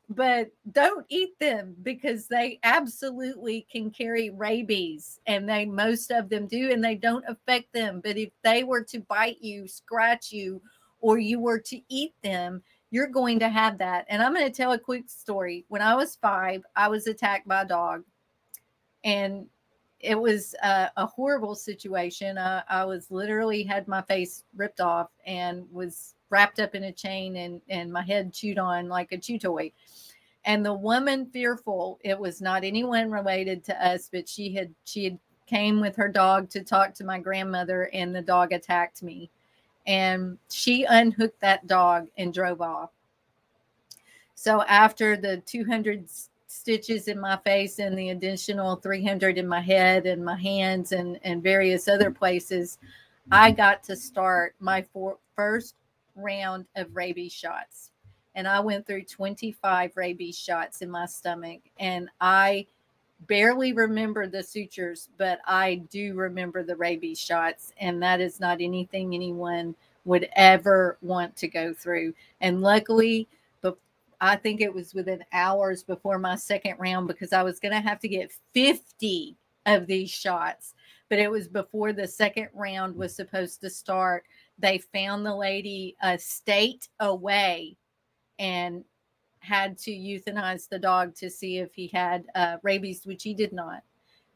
C: but don't eat them because they absolutely can carry rabies and they most of them do and they don't affect them. But if they were to bite you, scratch you, or you were to eat them, you're going to have that. And I'm going to tell a quick story. When I was five, I was attacked by a dog, and it was uh, a horrible situation. Uh, I was literally had my face ripped off and was wrapped up in a chain and and my head chewed on like a chew toy. And the woman fearful, it was not anyone related to us, but she had she had came with her dog to talk to my grandmother, and the dog attacked me and she unhooked that dog and drove off. So after the 200 stitches in my face and the additional 300 in my head and my hands and, and various other places, I mm-hmm. got to start my for, first round of rabies shots. And I went through 25 rabies shots in my stomach. And I barely remember the sutures, but I do remember the rabies shots. And that is not anything anyone would ever want to go through. And luckily, I think it was within hours before my second round because I was going to have to get 50 of these shots. But it was before the second round was supposed to start. They found the lady a state away and had to euthanize the dog to see if he had uh, rabies, which he did not.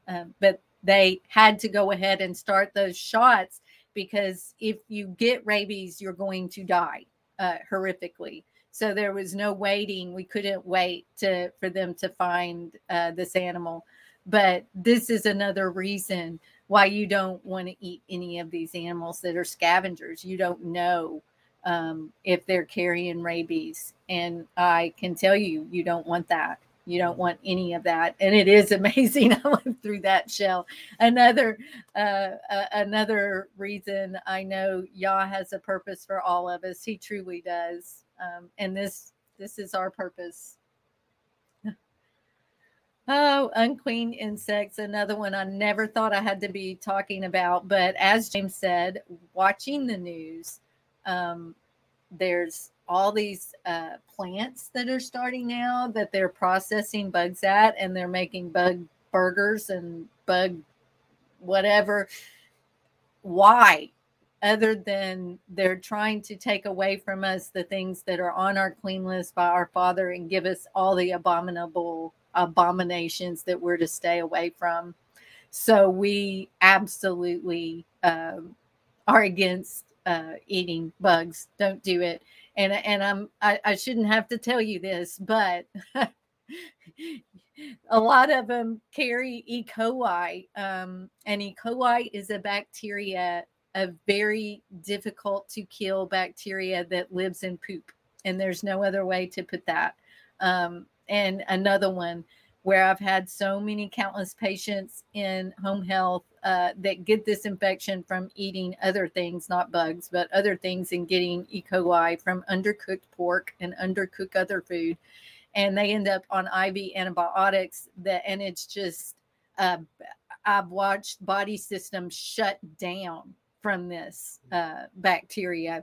C: Um, but they had to go ahead and start those shots because if you get rabies, you're going to die uh, horrifically. So there was no waiting. We couldn't wait to for them to find uh, this animal. But this is another reason why you don't want to eat any of these animals that are scavengers. You don't know um, if they're carrying rabies, and I can tell you, you don't want that. You don't want any of that, and it is amazing. I went through that shell. Another, uh, uh, another reason I know Yah has a purpose for all of us. He truly does um, and this this is our purpose. Oh unclean insects another one i never thought i had to be talking about but as james said watching the news um, there's all these uh, plants that are starting now that they're processing bugs at and they're making bug burgers and bug whatever. Why other than they're trying to take away from us the things that are on our clean list by our Father and give us all the abominable abominations that we're to stay away from. So we absolutely um, are against uh, eating bugs. Don't do it. And and I'm I, I shouldn't have to tell you this, but a lot of them carry E. coli, um, and E. coli is a bacteria a very difficult to kill bacteria that lives in poop. And there's no other way to put that. Um, and another one where I've had so many countless patients in home health uh, that get this infection from eating other things, not bugs, but other things, and getting E. coli from undercooked pork and undercooked other food. And they end up on IV antibiotics that, and it's just, uh, I've watched body systems shut down from this uh, bacteria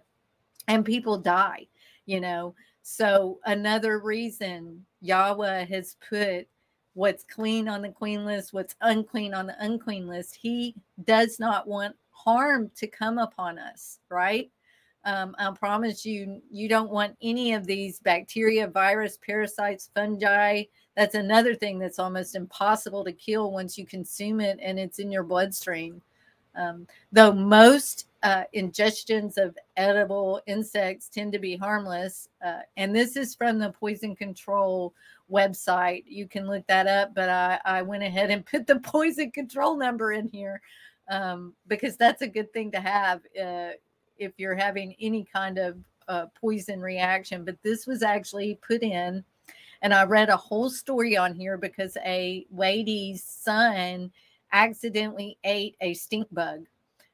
C: and people die, you know. So, another reason Yahweh has put what's clean on the clean list, what's unclean on the unclean list, he does not want harm to come upon us, right? Um, I promise you, you don't want any of these bacteria, virus, parasites, fungi. That's another thing that's almost impossible to kill once you consume it and it's in your bloodstream. Um, though most uh, ingestions of edible insects tend to be harmless, uh, and this is from the poison control website. You can look that up, but I, I went ahead and put the poison control number in here um, because that's a good thing to have uh, if you're having any kind of uh, poison reaction. But this was actually put in, and I read a whole story on here because a lady's son accidentally ate a stink bug,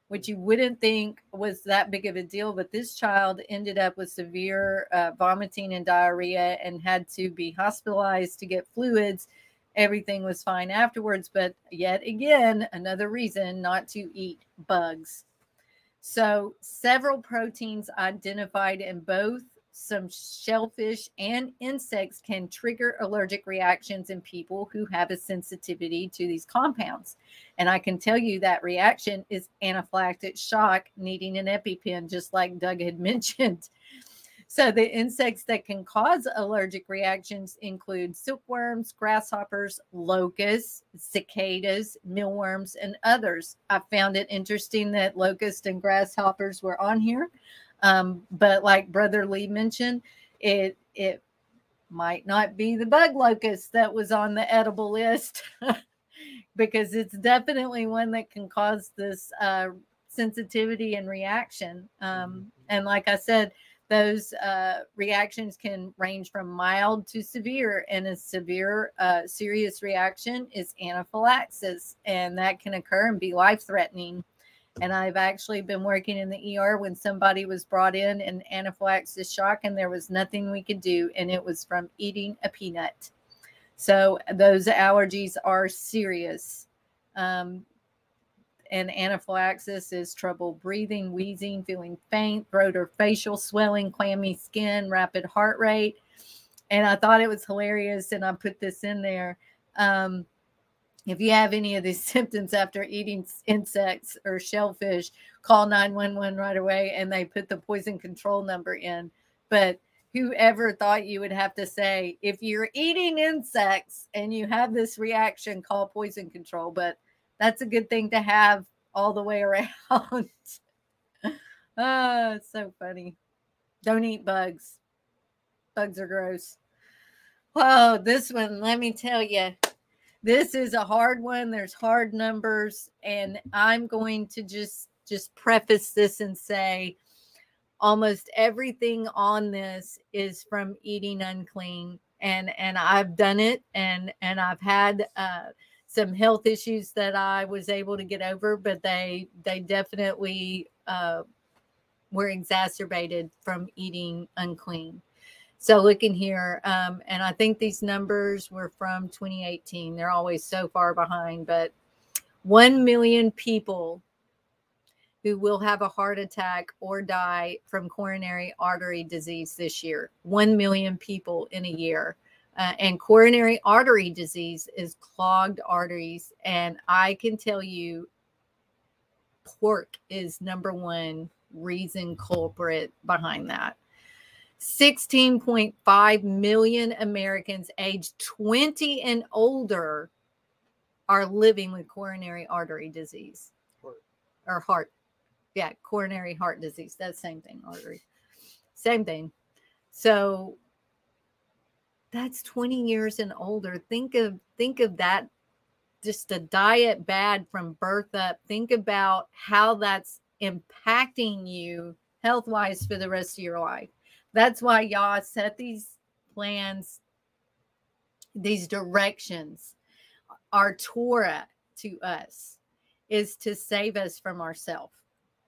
C: which you wouldn't think was that big of a deal. But this child ended up with severe uh, vomiting and diarrhea and had to be hospitalized to get fluids. Everything was fine afterwards, but yet again, another reason not to eat bugs. So, several proteins identified in both some shellfish and insects can trigger allergic reactions in people who have a sensitivity to these compounds. And I can tell you that reaction is anaphylactic shock, needing an EpiPen, just like Doug had mentioned. So, the insects that can cause allergic reactions include silkworms, grasshoppers, locusts, cicadas, mealworms, and others. I found it interesting that locusts and grasshoppers were on here um, but like Brother Lee mentioned, it it might not be the bug locust that was on the edible list because it's definitely one that can cause this uh, sensitivity and reaction. Um, and like I said, those uh, reactions can range from mild to severe, and a severe, uh, serious reaction is anaphylaxis, and that can occur and be life threatening. And I've actually been working in the ER when somebody was brought in in anaphylaxis shock, and there was nothing we could do, and it was from eating a peanut. So those allergies are serious. Um, and anaphylaxis is trouble breathing, wheezing, feeling faint, throat or facial swelling, clammy skin, rapid heart rate. And I thought it was hilarious, and I put this in there. Um, if you have any of these symptoms after eating insects or shellfish, call 911 right away and they put the poison control number in. But whoever thought you would have to say, if you're eating insects and you have this reaction, call poison control. But that's a good thing to have all the way around. oh, it's so funny. Don't eat bugs. Bugs are gross. Whoa, this one, let me tell you, this is a hard one. There's hard numbers, and I'm going to just just preface this and say almost everything on this is from eating unclean and and I've done it and and I've had uh some health issues that I was able to get over, but they they definitely uh, were exacerbated from eating unclean. So looking here, um, and I think these numbers were from 2018. They're always so far behind, but one million people who will have a heart attack or die from coronary artery disease this year. One million people in a year. Uh, and coronary artery disease is clogged arteries. And I can tell you, pork is number one reason culprit behind that. 16.5 million Americans aged 20 and older are living with coronary artery disease heart. or heart. Yeah, coronary heart disease. That's same thing, artery. Same thing. So that's 20 years and older think of think of that just a diet bad from birth up think about how that's impacting you health wise for the rest of your life that's why Yah set these plans these directions our torah to us is to save us from ourselves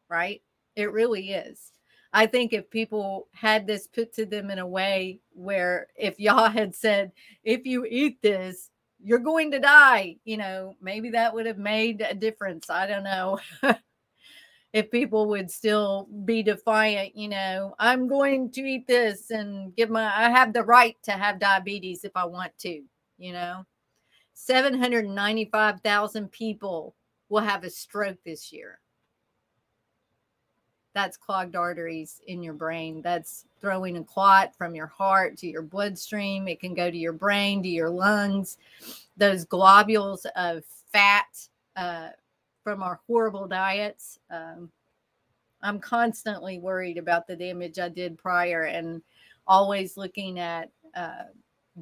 C: right it really is I think if people had this put to them in a way where if Yah had said, if you eat this, you're going to die, you know, maybe that would have made a difference. I don't know. if people would still be defiant, you know, I'm going to eat this and give my, I have the right to have diabetes if I want to, you know. 795,000 people will have a stroke this year that's clogged arteries in your brain. That's throwing a clot from your heart to your bloodstream. It can go to your brain, to your lungs. Those globules of fat uh, from our horrible diets. Um, I'm constantly worried about the damage I did prior and always looking at uh,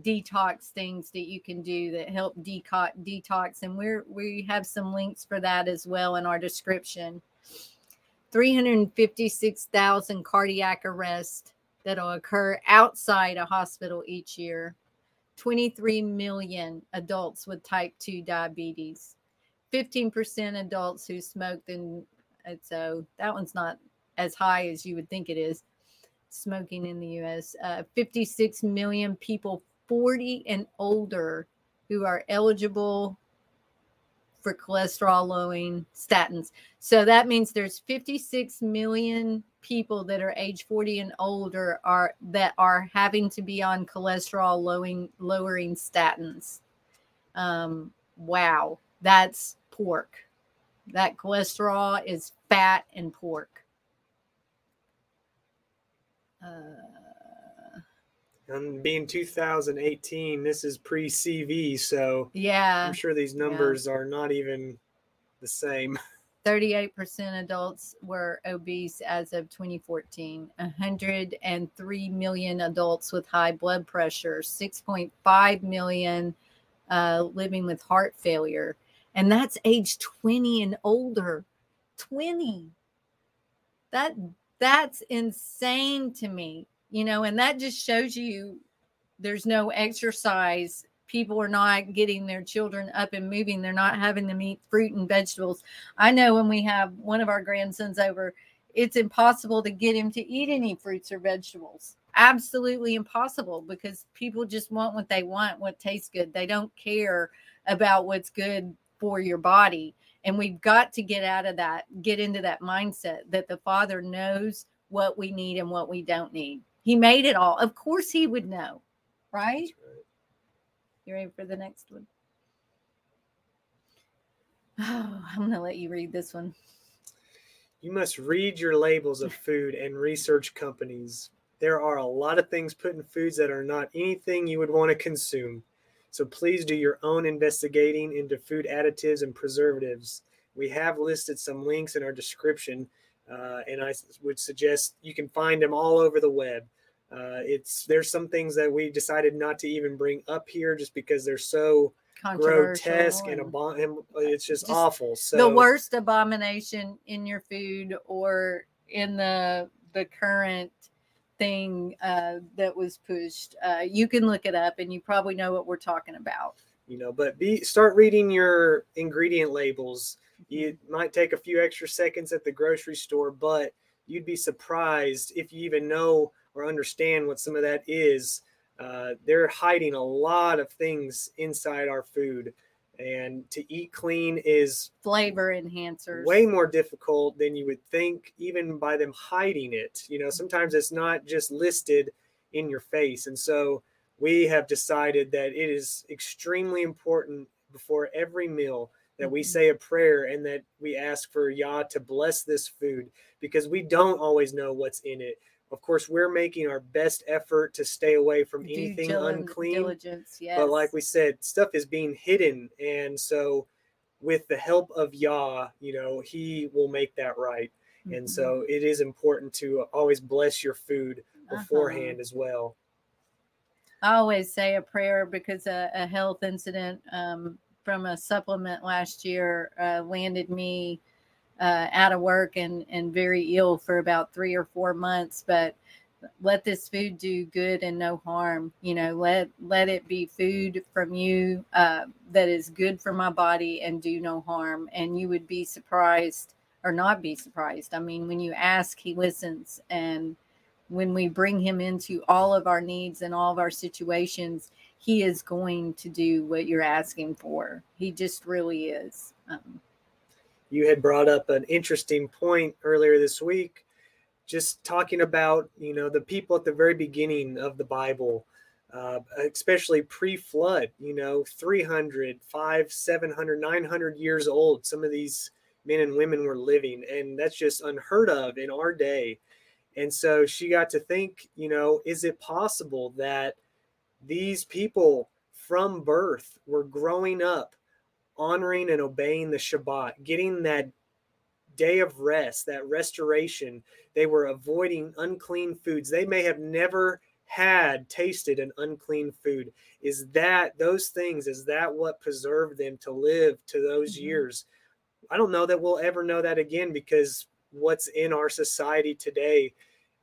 C: detox things that you can do that help deco- detox. And we're, we have some links for that as well in our description. 356,000 cardiac arrests that'll occur outside a hospital each year, 23 million adults with type 2 diabetes, 15% adults who smoked, and so that one's not as high as you would think it is. Smoking in the US, uh, 56 million people 40 and older who are eligible for cholesterol lowering statins. So that means there's 56 million people that are age 40 and older are that are having to be on cholesterol lowering lowering statins. Um, wow, that's pork. That cholesterol is fat and pork. Uh,
B: and being 2018 this is pre-cv so
C: yeah
B: i'm sure these numbers yeah. are not even the same
C: 38% adults were obese as of 2014 103 million adults with high blood pressure 6.5 million uh, living with heart failure and that's age 20 and older 20 that That's insane to me, you know, and that just shows you there's no exercise. People are not getting their children up and moving. They're not having them eat fruit and vegetables. I know when we have one of our grandsons over, it's impossible to get him to eat any fruits or vegetables. Absolutely impossible because people just want what they want, what tastes good. They don't care about what's good for your body. And we've got to get out of that, get into that mindset that the Father knows what we need and what we don't need. He made it all. Of course, He would know, right?
B: Right.
C: You ready for the next one? Oh, I'm going to let you read this one.
B: You must read your labels of food and research companies. There are a lot of things put in foods that are not anything you would want to consume. So please do your own investigating into food additives and preservatives. We have listed some links in our description, uh, and I would suggest you can find them all over the web. Uh, it's there's some things that we decided not to even bring up here just because they're so grotesque and,
C: and
B: abom- it's just,
C: Just
B: awful. So
C: the worst abomination in your food or in the the current thing uh, that was pushed. Uh, you can look it up, and you probably know what we're talking about.
B: you know but be start reading your ingredient labels You might take a few extra seconds at the grocery store but you'd be surprised if you even know or understand what some of that is uh, they're hiding a lot of things inside our food and to eat clean is
C: Flavor enhancers.
B: way more difficult than you would think even by them hiding it you know sometimes it's not just listed in your face and so we have decided that it is extremely important before every meal that we
C: Mhm.
B: say a prayer and that we ask for Yah to bless this food because we don't always know what's in it. Of course, we're making our best effort to stay away from
C: Due
B: anything unclean.
C: Diligence, yes.
B: But like we said, stuff is being hidden. And so, with the help of Yah, you know, He will make that right. And
C: Mhm.
B: so, it is important to always bless your food
C: Uh-huh.
B: beforehand as well.
C: I always say a prayer because a, a health incident um, from a supplement last year uh, landed me uh, out of work and, and very ill for about three or four months. But let this food do good and no harm. You know, let let it be food from you uh, that is good for my body and do no harm. And you would be surprised or not be surprised. I mean, when you ask, he listens and when we bring him into all of our needs and all of our situations, he is going to do what you're asking for. He just really is. Um,
B: you had brought up an interesting point earlier this week just talking about you know the people at the very beginning of the bible uh, especially pre-flood you know 300 5 700 900 years old some of these men and women were living and that's just unheard of in our day. And so she got to think you know is it possible that these people from birth were growing up honoring and obeying the Shabbat, getting that day of rest, that restoration. They were avoiding unclean foods. They may have never had tasted an unclean food. Is that those things, is that what preserved them to live to those
C: Mhm.
B: years? I don't know that we'll ever know that again because what's in our society today.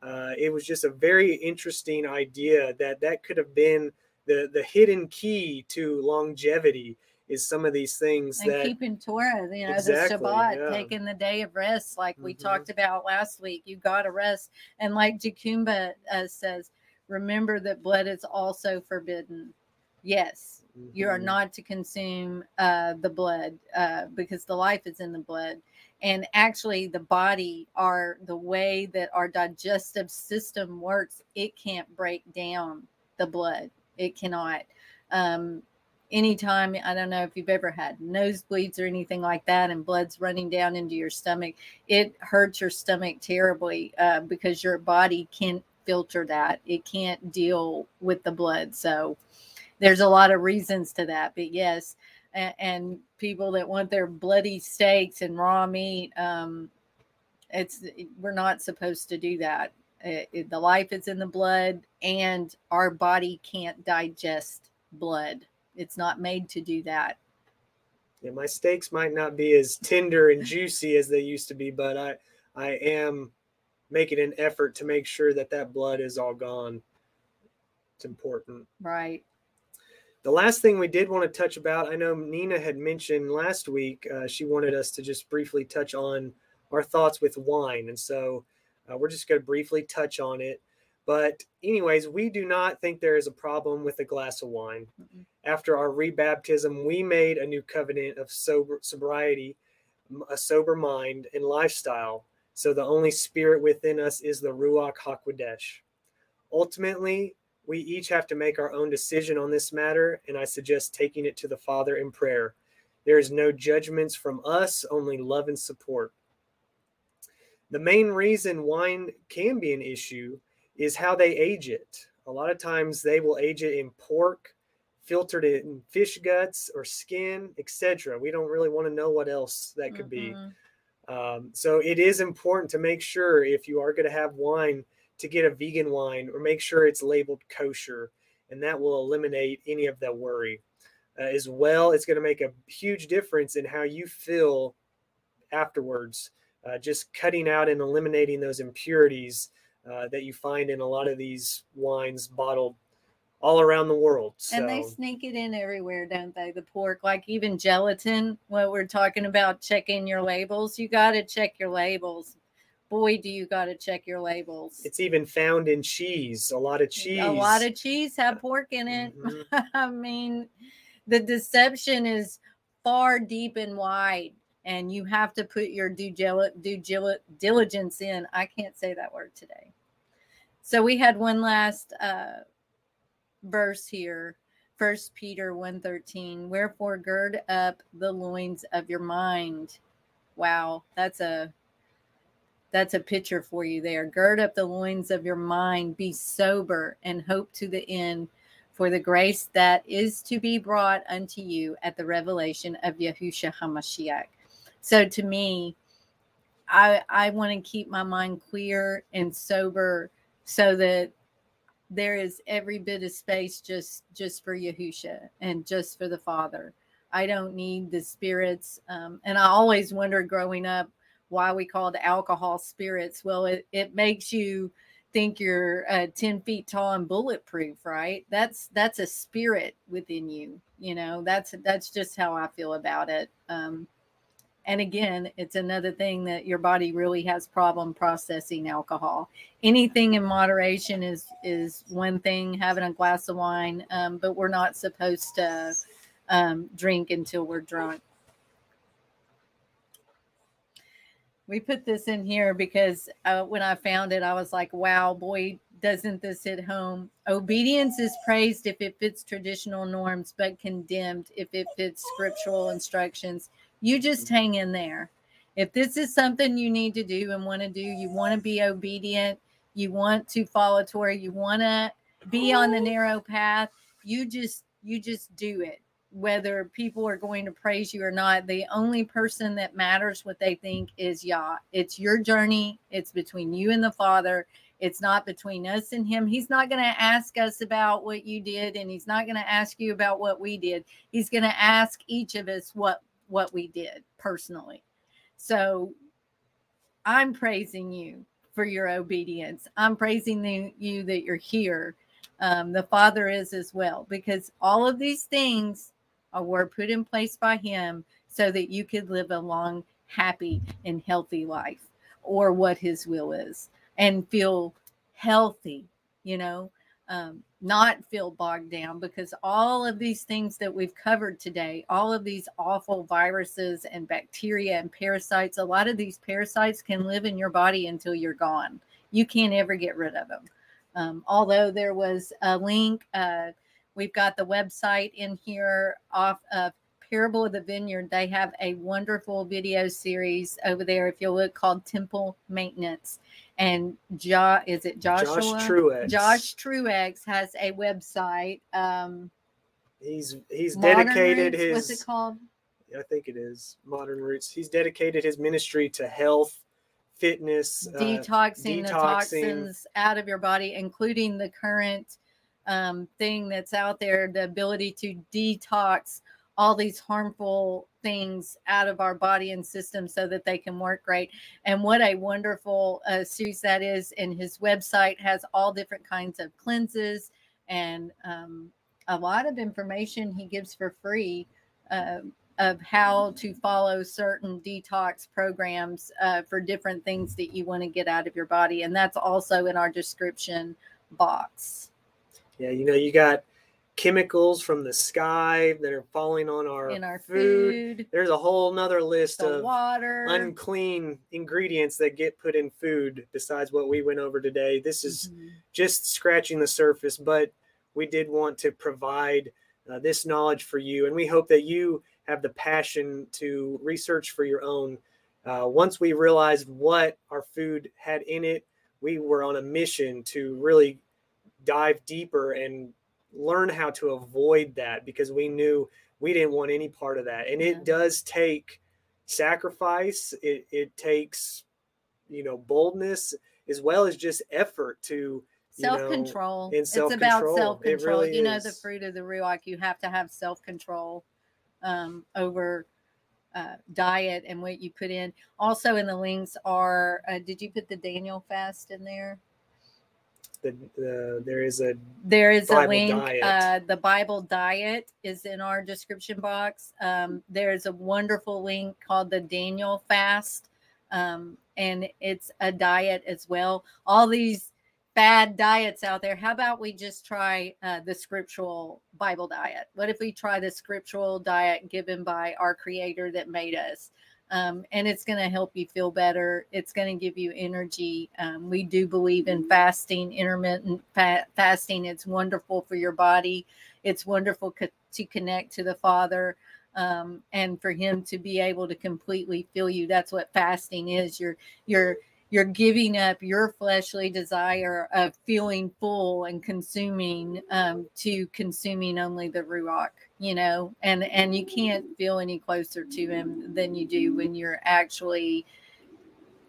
B: Uh, it was just a very interesting idea that that could have been the the hidden key to longevity is some of these things
C: and
B: that
C: keeping Torah, you know,
B: Exactly,
C: the Shabbat,
B: yeah.
C: taking the day of rest, like we
B: Mhm.
C: talked about last week. You got to rest. And like Jakumba uh, says, remember that blood is also forbidden. Yes, you are
B: Mhm.
C: not to consume uh, the blood uh, because the life is in the blood and actually the body are the way that our digestive system works it can't break down the blood it cannot um, anytime i don't know if you've ever had nosebleeds or anything like that and blood's running down into your stomach it hurts your stomach terribly uh, because your body can't filter that. It can't deal with the blood. So there's a lot of reasons to that but yes and, people that want their bloody steaks and raw meat um it's we're not supposed to do that. It- it- the life is in the blood and our body can't digest blood it's not made to do that
B: Yeah, my steaks might not be as tender and juicy as they used to be, but I I am making an effort to make sure that that blood is all gone. It's important.
C: Right.
B: The last thing we did want to touch about, I know Nina had mentioned last week, uh, she wanted us to just briefly touch on our thoughts with wine. And so uh, we're just going to briefly touch on it. But, anyways, we do not think there is a problem with a glass of wine.
C: Mm-mm.
B: After our rebaptism, we made a new covenant of sober, sobriety, a sober mind, and lifestyle. So the only spirit within us is the Ruach HaKodesh. Ultimately, we each have to make our own decision on this matter, and I suggest taking it to the Father in prayer. There is no judgments from us, only love and support. The main reason wine can be an issue is how they age it. A lot of times they will age it in pork, filtered it in fish guts or skin, etc. We don't really want to know what else that could be.
C: Mhm.
B: Um, so it is important to make sure if you are going to have wine to get a vegan wine or make sure it's labeled kosher, and that will eliminate any of that worry. Uh, as well, it's going to make a huge difference in how you feel afterwards. Uh, just cutting out and eliminating those impurities uh, that you find in a lot of these wines bottled all around the world. So,
C: And they sneak it in everywhere, don't they? The pork, like even gelatin, what we're talking about, checking your labels. You got to check your labels. Boy, do you got to check your labels.
B: it's even found in cheese. A lot of cheese.
C: A lot of cheese have pork in it.
B: Mhm.
C: I mean, the deception is far deep and wide, and you have to put your due, gel- due gel- diligence in. I can't say that word today. So we had one last uh, verse here. First Peter 1:13 Wherefore gird up the loins of your mind. Wow, that's a that's a picture for you there. Gird up the loins of your mind, be sober, and hope to the end for the grace that is to be brought unto you at the revelation of Yahusha HaMashiach. So to me, I I want to keep my mind clear and sober so that there is every bit of space just just for Yahusha and just for the Father. I don't need the spirits. Um, and I always wondered growing up why we called alcohol spirits. Well, it, it makes you think you're uh, 10 feet tall and bulletproof, right? That's that's a spirit within you. You know, that's that's just how I feel about it. Um, and again, it's another thing that your body really has problem processing alcohol. Anything in moderation is is one thing. Having a glass of wine, um, but we're not supposed to um, drink until we're drunk. We put this in here because uh, when I found it, I was like, "Wow, boy, doesn't this hit home?" Obedience is praised if it fits traditional norms, but condemned if it fits scriptural instructions you just hang in there. If this is something you need to do and want to do, you want to be obedient, you want to follow Torah, you want to be on the narrow path, you just you just do it. Whether people are going to praise you or not, the only person that matters what they think is Yah. It's your journey. It's between you and the Father. It's not between us and him. He's not going to ask us about what you did, and he's not going to ask you about what we did. He's going to ask each of us what what we did personally. So I'm praising you for your obedience. I'm praising the, you that you're here. Um, the Father is as well, because all of these things are were put in place by Him so that you could live a long, happy, and healthy life, or what His will is, and feel healthy. You know, um, not feel bogged down because all of these things that we've covered today, all of these awful viruses and bacteria and parasites, a lot of these parasites can live in your body until you're gone. You can't ever get rid of them. Um, although there was a link, uh, we've got the website in here off of Parable of the Vineyard. They have a wonderful video series over there, if you'll look, called Temple Maintenance and jo- is it Joshua?
B: Josh Truex.
C: Josh Truex has a website. Um,
B: He's he's
C: Modern
B: dedicated
C: Roots,
B: his.
C: What's it called?
B: I think it is Modern Roots. He's dedicated his ministry to health, fitness, uh,
C: Detoxing the toxins out of your body, including the current um, thing that's out there, the ability to detox all these harmful things out of our body and system so that they can work great. And what a wonderful uh, series that is. And his website has all different kinds of cleanses and um, a lot of information he gives for free. Uh, of how to follow certain detox programs uh, for different things that you want to get out of your body. And that's also in our description box.
B: Yeah, you know, you got chemicals from the sky that are falling on our,
C: in our
B: food.
C: food,
B: There's a whole nother list
C: the
B: of
C: water.
B: unclean ingredients that get put in food besides what we went over today. This is
C: Mhm.
B: just scratching the surface, but we did want to provide uh, this knowledge for you. And we hope that you have the passion to research for your own. Uh, once we realized what our food had in it, we were on a mission to really dive deeper and learn how to avoid that because we knew we didn't want any part of that. And
C: Yeah.
B: it does take sacrifice, it, it takes, you know, boldness as well as just effort to
C: self control. It's about
B: self-control.
C: Self control.
B: really
C: you know, the fruit of the Ruach, you have to have self control um, over uh, diet and what you put in. Also, in the links are uh, did you put the Daniel fast in there?
B: The, the there is a
C: There is a link. Uh, the Bible diet is in our description box. Um, there's a wonderful link called the Daniel fast. Um, and it's a diet as well. All these bad diets out there. How about we just try uh, the scriptural Bible diet? What if we try the scriptural diet given by our creator that made us? Um, and it's going to help you feel better. It's going to give you energy. Um, we do believe in fasting, intermittent fa- fasting. It's wonderful for your body. It's wonderful co- to connect to the Father um, and for Him to be able to completely fill you. That's what fasting is. You're you're you're giving up your fleshly desire of feeling full and consuming um, to consuming only the ruach you know and and you can't feel any closer to him than you do when you're actually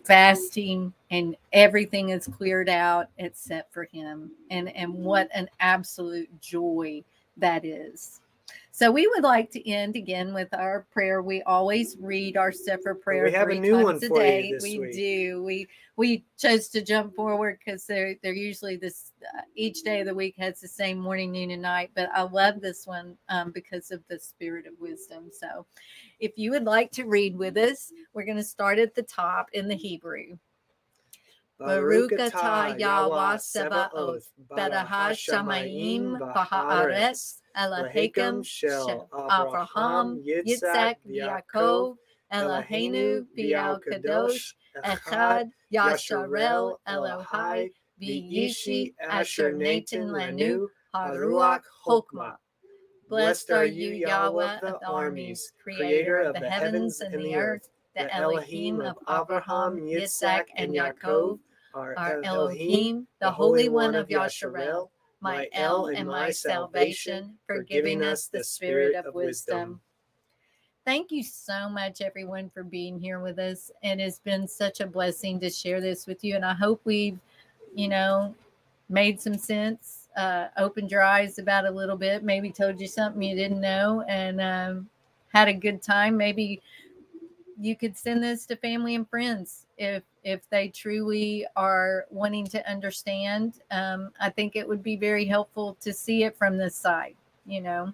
C: fasting and everything is cleared out except for him. And and what an absolute joy that is so we would like to end again with our prayer. We always read our Sefer prayer.
B: we have a new one
C: a
B: for you
C: day.
B: this
C: we
B: week.
C: do. We we chose to jump forward because they're they're usually this uh, each day of the week has the same morning, noon, and night. But I love this one um, because of the spirit of wisdom. So, if you would like to read with us, we're going to start at the top in the Hebrew. Baruch atah Yahweh Sebaoth, Baraha Shamayim Bahaaretz, Elohim Shel Abraham, Yitzhak, Yaakov, Bial Kadosh, Echad, Yasharel, Elohai, V'yishi, Asher Natan Lanu, Haruach. Blessed are you, Yahweh of the armies, creator of the heavens and the earth, the Elohim of Abraham, Yitzhak, and Yaakov, our Elohim, the Holy One of Yasharel, my El and my salvation, for giving us the spirit of wisdom. Thank you so much, everyone, for being here with us. And it's been such a blessing to share this with you. And I hope we've, you know, made some sense, uh, opened your eyes about a little bit, maybe told you something you didn't know, and um, had a good time. Maybe you could send this to family and friends if if they truly are wanting to understand. Um, I think it would be very helpful to see it from this side. You know.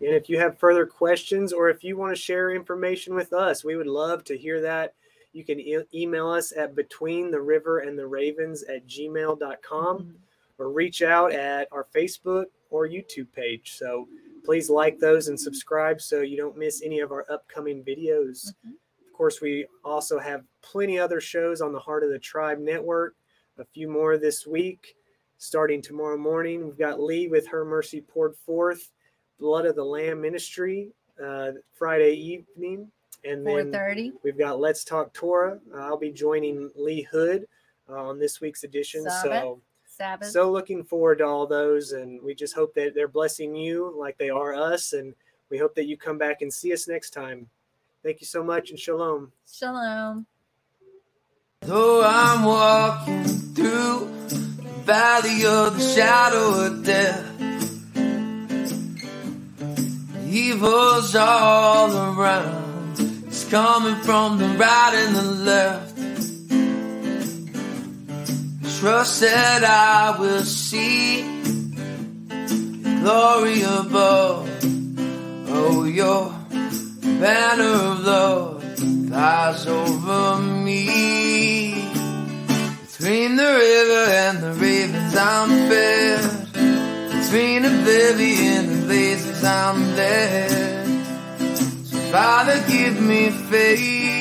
B: And if you have further questions or if you want to share information with us, we would love to hear that. You can e- email us at between the river and the ravens at gmail.com or reach out at our Facebook or YouTube page. So please like those and subscribe so you don't miss any of our upcoming videos.
C: Mhm.
B: Of course, we also have plenty other shows on the Heart of the Tribe Network, a few more this week. Starting tomorrow morning, we've got Lee with Her Mercy Poured Forth, Blood of the Lamb Ministry, uh, Friday evening. And then
C: thirty.
B: we've got Let's Talk Torah. Uh, I'll be joining Lee Hood uh, on this week's edition.
C: Sabbath.
B: So,
C: Sabbath.
B: so looking forward to all those. And we just hope that they're blessing you like they are us. And we hope that you come back and see us next time. Thank you so much and shalom.
C: Shalom.
A: Though I'm walking through the valley of the shadow of death, evil's all around. It's coming from the right and the left. Trust that I will see the glory above. Oh, your banner of love flies over me. Between the river and the ravens I'm fed. Between oblivion and blazes I'm led. So Father, give me faith.